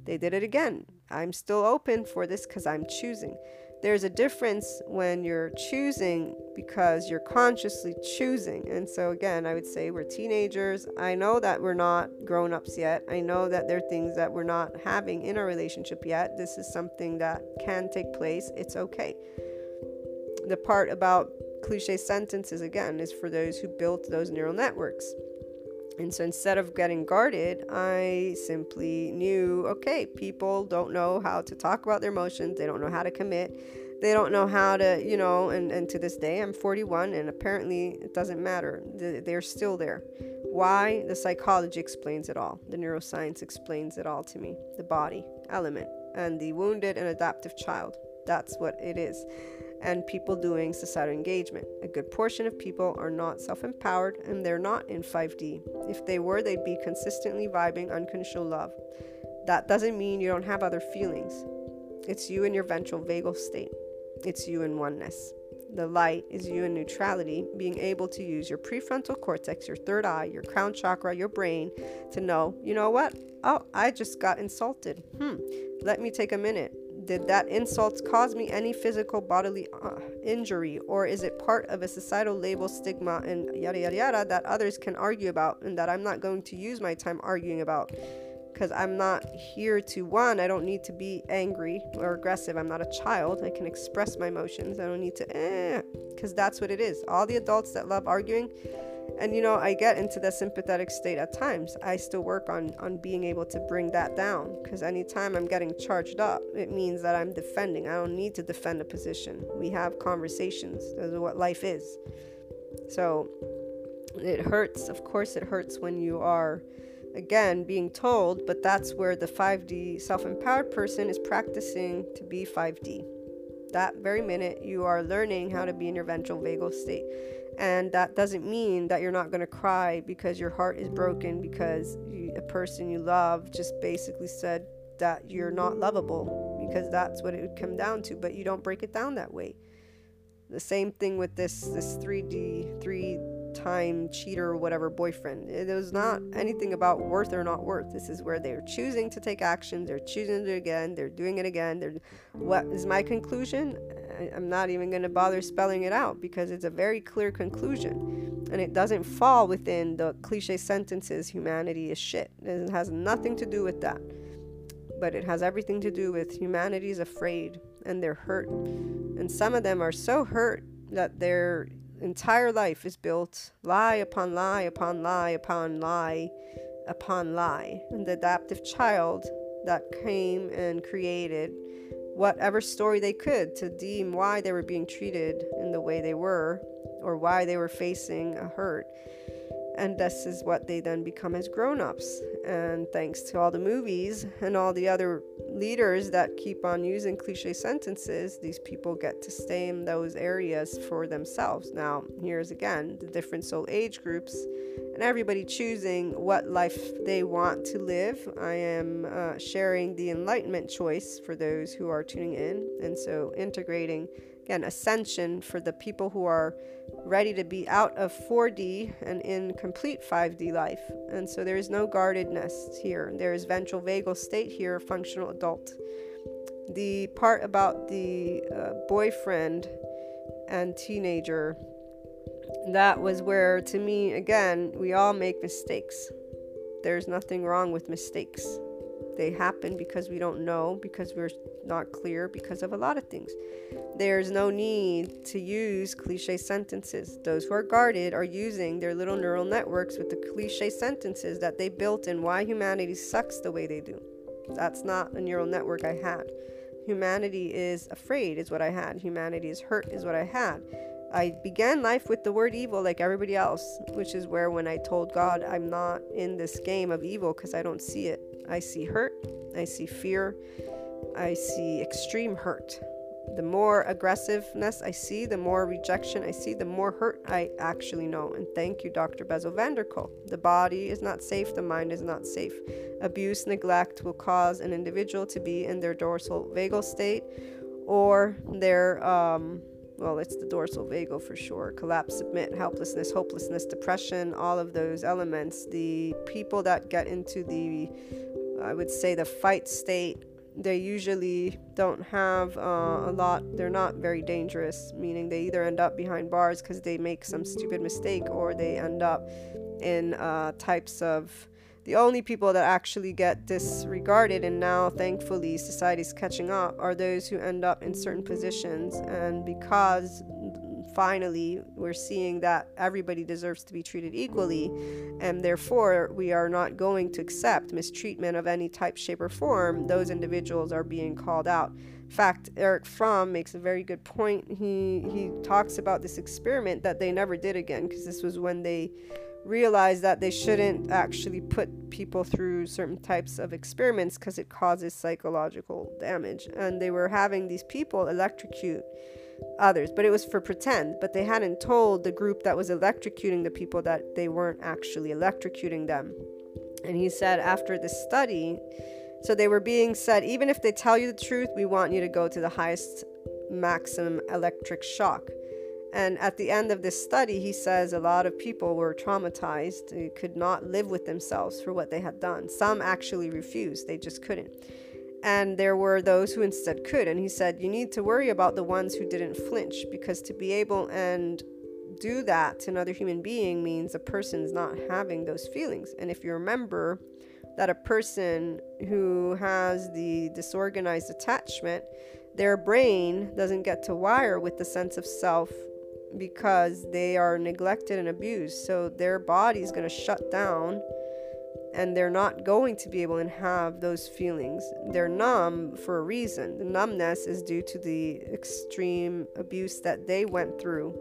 They did it again. I'm still open for this because I'm choosing. There's a difference when you're choosing because you're consciously choosing. And so, again, I would say we're teenagers. I know that we're not grown ups yet. I know that there are things that we're not having in our relationship yet. This is something that can take place. It's okay. The part about cliche sentences again is for those who built those neural networks. And so instead of getting guarded, I simply knew okay, people don't know how to talk about their emotions, they don't know how to commit, they don't know how to, you know, and, and to this day, I'm 41, and apparently it doesn't matter. They're still there. Why? The psychology explains it all, the neuroscience explains it all to me, the body element, and the wounded and adaptive child. That's what it is and people doing societal engagement. A good portion of people are not self empowered and they're not in 5D. If they were, they'd be consistently vibing unconditional love. That doesn't mean you don't have other feelings. It's you in your ventral vagal state, it's you in oneness. The light is you in neutrality, being able to use your prefrontal cortex, your third eye, your crown chakra, your brain to know, you know what? Oh, I just got insulted. Hmm, let me take a minute did that insult cause me any physical bodily uh, injury, or is it part of a societal label, stigma, and yada yada yada that others can argue about, and that I'm not going to use my time arguing about? Because I'm not here to one, I don't need to be angry or aggressive. I'm not a child. I can express my emotions. I don't need to, eh, because that's what it is. All the adults that love arguing, and you know i get into the sympathetic state at times. I still work on on being able to bring that down because anytime i'm getting charged up it means that i'm defending. I don't need to defend a position. We have conversations. That's what life is. So it hurts. Of course it hurts when you are again being told but that's where the 5d self-empowered person is practicing to be 5d that very minute you are learning how to be in your ventral vagal state and that doesn't mean that you're not going to cry because your heart is broken because you, a person you love just basically said that you're not lovable because that's what it would come down to but you don't break it down that way. The same thing with this this 3d 3 time cheater whatever boyfriend it was not anything about worth or not worth this is where they're choosing to take action they're choosing to it again they're doing it again they're what is my conclusion I, am not even going to bother spelling it out because it's a very clear conclusion. and it doesn't fall within the cliche sentences humanity is shit. It has nothing to do with that. But it has everything to do with humanity is afraid and they're hurt. And some of them are so hurt that their entire life is built lie upon lie upon lie upon lie upon lie. And the adaptive child that came and created whatever story they could to deem why they were being treated in the way they were or why they were facing a hurt. And this is what they then become as grown ups. And thanks to all the movies and all the other leaders that keep on using cliche sentences, these people get to stay in those areas for themselves. Now, here's again the different soul age groups and everybody choosing what life they want to live. I am uh, sharing the enlightenment choice for those who are tuning in, and so integrating again ascension for the people who are ready to be out of 4D and in complete 5D life. And so there is no guardedness here. There is ventral vagal state here, functional adult. The part about the uh, boyfriend and teenager that was where, to me, again, we all make mistakes. There's nothing wrong with mistakes. They happen because we don't know, because we're not clear, because of a lot of things. There's no need to use cliche sentences. Those who are guarded are using their little neural networks with the cliche sentences that they built in why humanity sucks the way they do. That's not a neural network I had. Humanity is afraid, is what I had. Humanity is hurt, is what I had. I began life with the word evil like everybody else, which is where when I told God I'm not in this game of evil because I don't see it. I see hurt, I see fear, I see extreme hurt. The more aggressiveness I see, the more rejection I see, the more hurt I actually know. And thank you, Dr. Bessel van. The body is not safe, the mind is not safe. Abuse, neglect will cause an individual to be in their dorsal vagal state or their um, well, it's the dorsal vagal for sure. Collapse, submit, helplessness, hopelessness, depression, all of those elements. The people that get into the, I would say, the fight state, they usually don't have uh, a lot, they're not very dangerous, meaning they either end up behind bars because they make some stupid mistake or they end up in uh, types of the only people that actually get disregarded, and now thankfully society's catching up, are those who end up in certain positions. And because finally we're seeing that everybody deserves to be treated equally, and therefore we are not going to accept mistreatment of any type, shape, or form, those individuals are being called out. In fact, Erich Fromm makes a very good point. He he talks about this experiment that they never did again because this was when they realized that they shouldn't actually put people through certain types of experiments because it causes psychological damage. And they were having these people electrocute others, but it was for pretend. But they hadn't told the group that was electrocuting the people that they weren't actually electrocuting them. And he said after the study, so they were being said, even if they tell you the truth, we want you to go to the highest maximum electric shock. And at the end of this study, he says a lot of people were traumatized, they could not live with themselves for what they had done. Some actually refused, they just couldn't. And there were those who instead could. And he said, You need to worry about the ones who didn't flinch because to be able and do that to another human being means a person's not having those feelings. And if you remember that a person who has the disorganized attachment, their brain doesn't get to wire with the sense of self because they are neglected and abused. So their body is going to shut down and they're not going to be able to have those feelings. They're numb for a reason. The numbness is due to the extreme abuse that they went through.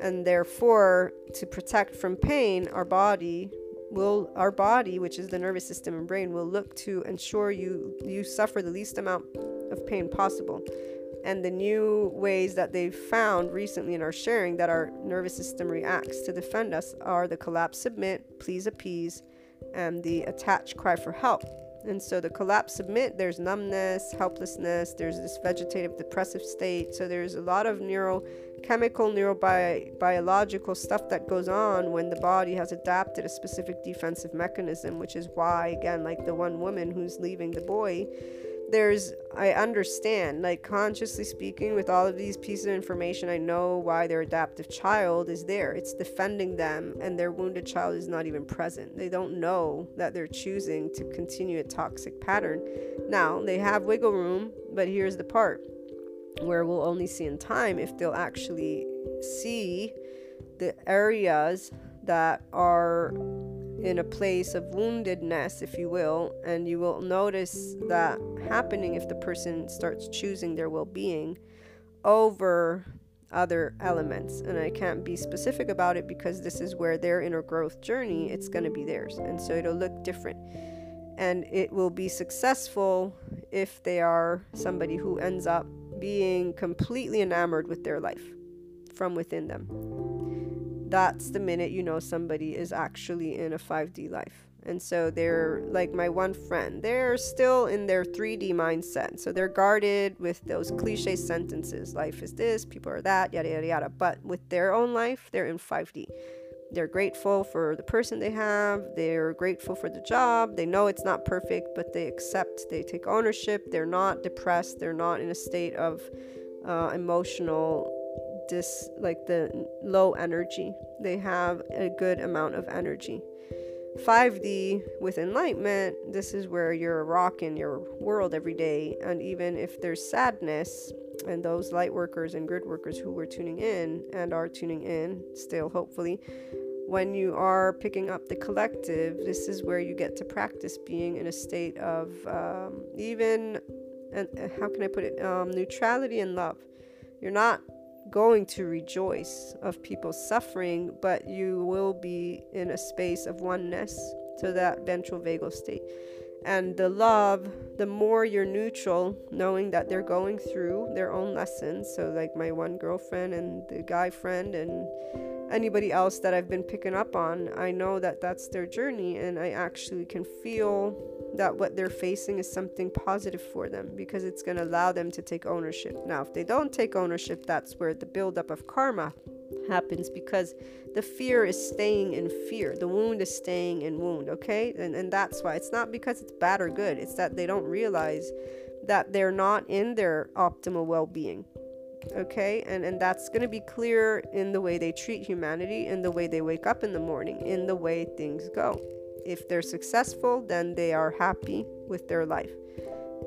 And therefore, to protect from pain, our body will our body, which is the nervous system and brain, will look to ensure you you suffer the least amount of pain possible and the new ways that they've found recently in our sharing that our nervous system reacts to defend us are the collapse submit, please appease, and the attach cry for help. And so the collapse submit, there's numbness, helplessness, there's this vegetative depressive state. So there's a lot of neurochemical, neurobiological stuff that goes on when the body has adapted a specific defensive mechanism, which is why, again, like the one woman who's leaving the boy there's I understand like consciously speaking with all of these pieces of information I know why their adaptive child is there. It's defending them and their wounded child is not even present. They don't know that they're choosing to continue a toxic pattern. Now they have wiggle room but here's the part where we'll only see in time if they'll actually see the areas that are in a place of woundedness, if you will, and you will notice that happening if the person starts choosing their well being over other elements. And I can't be specific about it because this is where their inner growth journey, it's going to be theirs. And so it'll look different. And it will be successful if they are somebody who ends up being completely enamored with their life from within them that's the minute you know somebody is actually in a 5D life. And so they're like my one friend, they're still in their 3D mindset. So they're guarded with those cliche sentences life is this, people are that, yada, yada, yada. But with their own life, they're in 5D. They're grateful for the person they have, they're grateful for the job. They know it's not perfect, but they accept, they take ownership. They're not depressed, they're not in a state of uh, emotional dis like the low energy. They have a good amount of energy. 5D with enlightenment, this is where you're rocking your world every day. And even if there's sadness, and those light workers and grid workers who were tuning in and are tuning in still, hopefully, when you are picking up the collective, this is where you get to practice being in a state of um, even, and how can I put it, um, neutrality and love. You're not going to rejoice of people's suffering, but you will be in a space of oneness to that ventral vagal state. And the love, the more you're neutral, knowing that they're going through their own lessons. So, like my one girlfriend and the guy friend, and anybody else that I've been picking up on, I know that that's their journey, and I actually can feel that what they're facing is something positive for them because it's going to allow them to take ownership. Now, if they don't take ownership, that's where the buildup of karma happens because the fear is staying in fear. The wound is staying in wound, okay? And, and that's why it's not because it's bad or good, it's that they don't realize that they're not in their optimal well being. Okay, and, and that's going to be clear in the way they treat humanity, in the way they wake up in the morning, in the way things go. If they're successful, then they are happy with their life.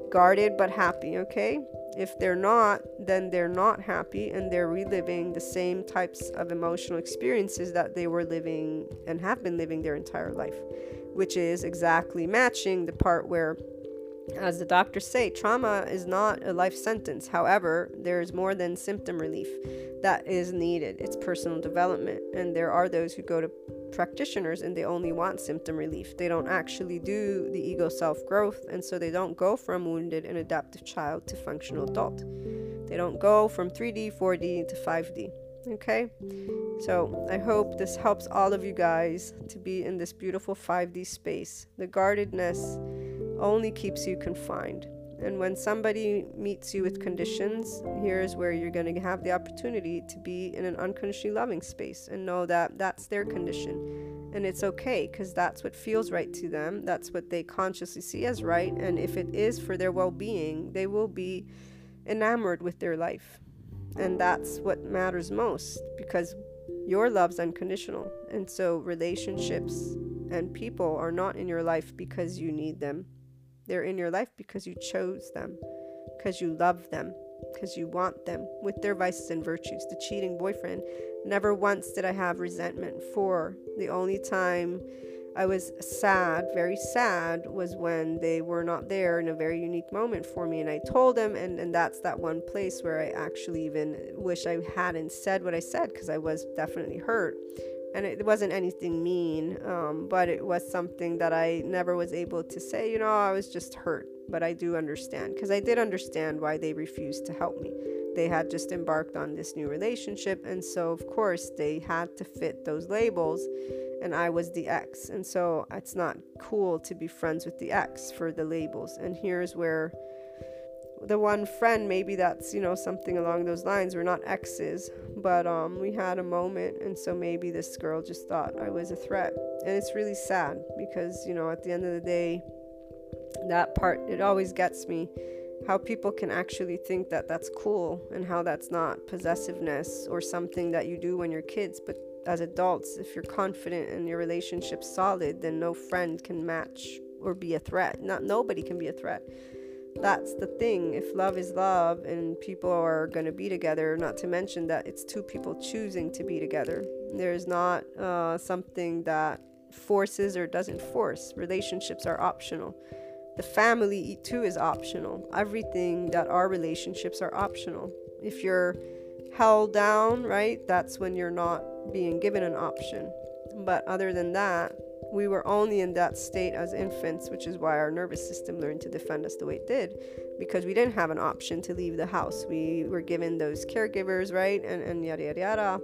Guarded but happy, okay? If they're not, then they're not happy and they're reliving the same types of emotional experiences that they were living and have been living their entire life, which is exactly matching the part where as the doctors say, trauma is not a life sentence. However, there is more than symptom relief that is needed. It's personal development. And there are those who go to practitioners and they only want symptom relief. They don't actually do the ego self growth. And so they don't go from wounded and adaptive child to functional adult. They don't go from 3D, 4D to 5D. Okay? So I hope this helps all of you guys to be in this beautiful 5D space. The guardedness only keeps you confined. And when somebody meets you with conditions, here's where you're going to have the opportunity to be in an unconditionally loving space and know that that's their condition. And it's okay because that's what feels right to them. That's what they consciously see as right. And if it is for their well being, they will be enamored with their life. And that's what matters most because your love's unconditional. And so relationships and people are not in your life because you need them they're in your life because you chose them, because you love them, because you want them with their vices and virtues. The cheating boyfriend, never once did I have resentment for. The only time I was sad, very sad, was when they were not there in a very unique moment for me. And I told them, and, and that's that one place where I actually even wish I hadn't said what I said because I was definitely hurt and it wasn't anything mean, um, but it was something that I never was able to say, you know, I was just hurt. But I do understand because I did understand why they refused to help me. They had just embarked on this new relationship, and so of course they had to fit those labels, and I was the ex. And so it's not cool to be friends with the ex for the labels. And here's where the one friend maybe that's you know something along those lines. We're not exes but um we had a moment and so maybe this girl just thought i was a threat. And it's really sad because you know at the end of the day that part it always gets me how people can actually think that that's cool and how that's not possessiveness or something that you do when you're kids. But as adults if you're confident and your relationship's solid then no friend can match or be a threat. Not nobody can be a threat that's the thing if love is love and people are going to be together not to mention that it's two people choosing to be together there's not uh, something that forces or doesn't force relationships are optional the family too is optional. Everything that our relationships are optional. If you're held down, right, that's when you're not being given an option. But other than that, we were only in that state as infants, which is why our nervous system learned to defend us the way it did, because we didn't have an option to leave the house. We were given those caregivers, right? And, and yada, yada, yada.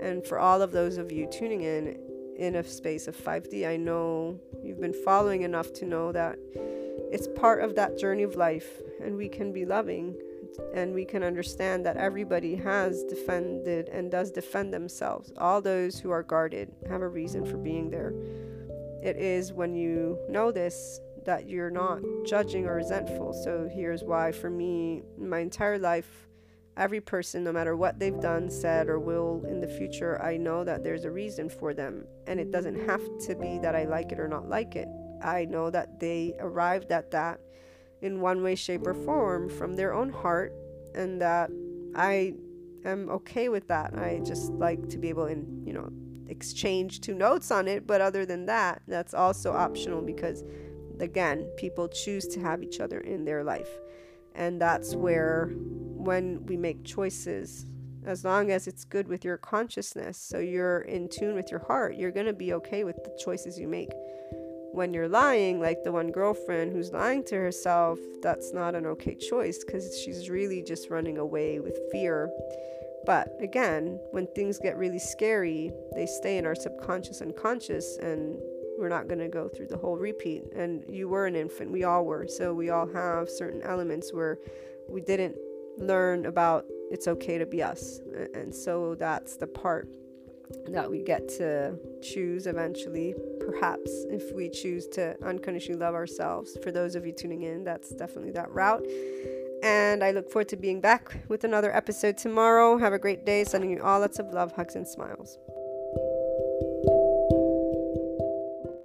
And for all of those of you tuning in, in a space of 5D, I know you've been following enough to know that it's part of that journey of life, and we can be loving and we can understand that everybody has defended and does defend themselves. All those who are guarded have a reason for being there. It is when you know this that you're not judging or resentful. So here's why for me, my entire life, every person, no matter what they've done, said, or will in the future, I know that there's a reason for them. And it doesn't have to be that I like it or not like it. I know that they arrived at that in one way, shape, or form from their own heart, and that I am okay with that. I just like to be able to, you know, exchange two notes on it. But other than that, that's also optional because, again, people choose to have each other in their life. And that's where, when we make choices, as long as it's good with your consciousness, so you're in tune with your heart, you're going to be okay with the choices you make when you're lying, like the one girlfriend who's lying to herself, that's not an okay choice because she's really just running away with fear. But again, when things get really scary, they stay in our subconscious and conscious, and we're not going to go through the whole repeat. And you were an infant, we all were. So we all have certain elements where we didn't learn about it's okay to be us. And so that's the part that we get to choose eventually, perhaps, if we choose to unconditionally love ourselves. For those of you tuning in, that's definitely that route. And I look forward to being back with another episode tomorrow. Have a great day. Sending you all lots of love, hugs, and smiles.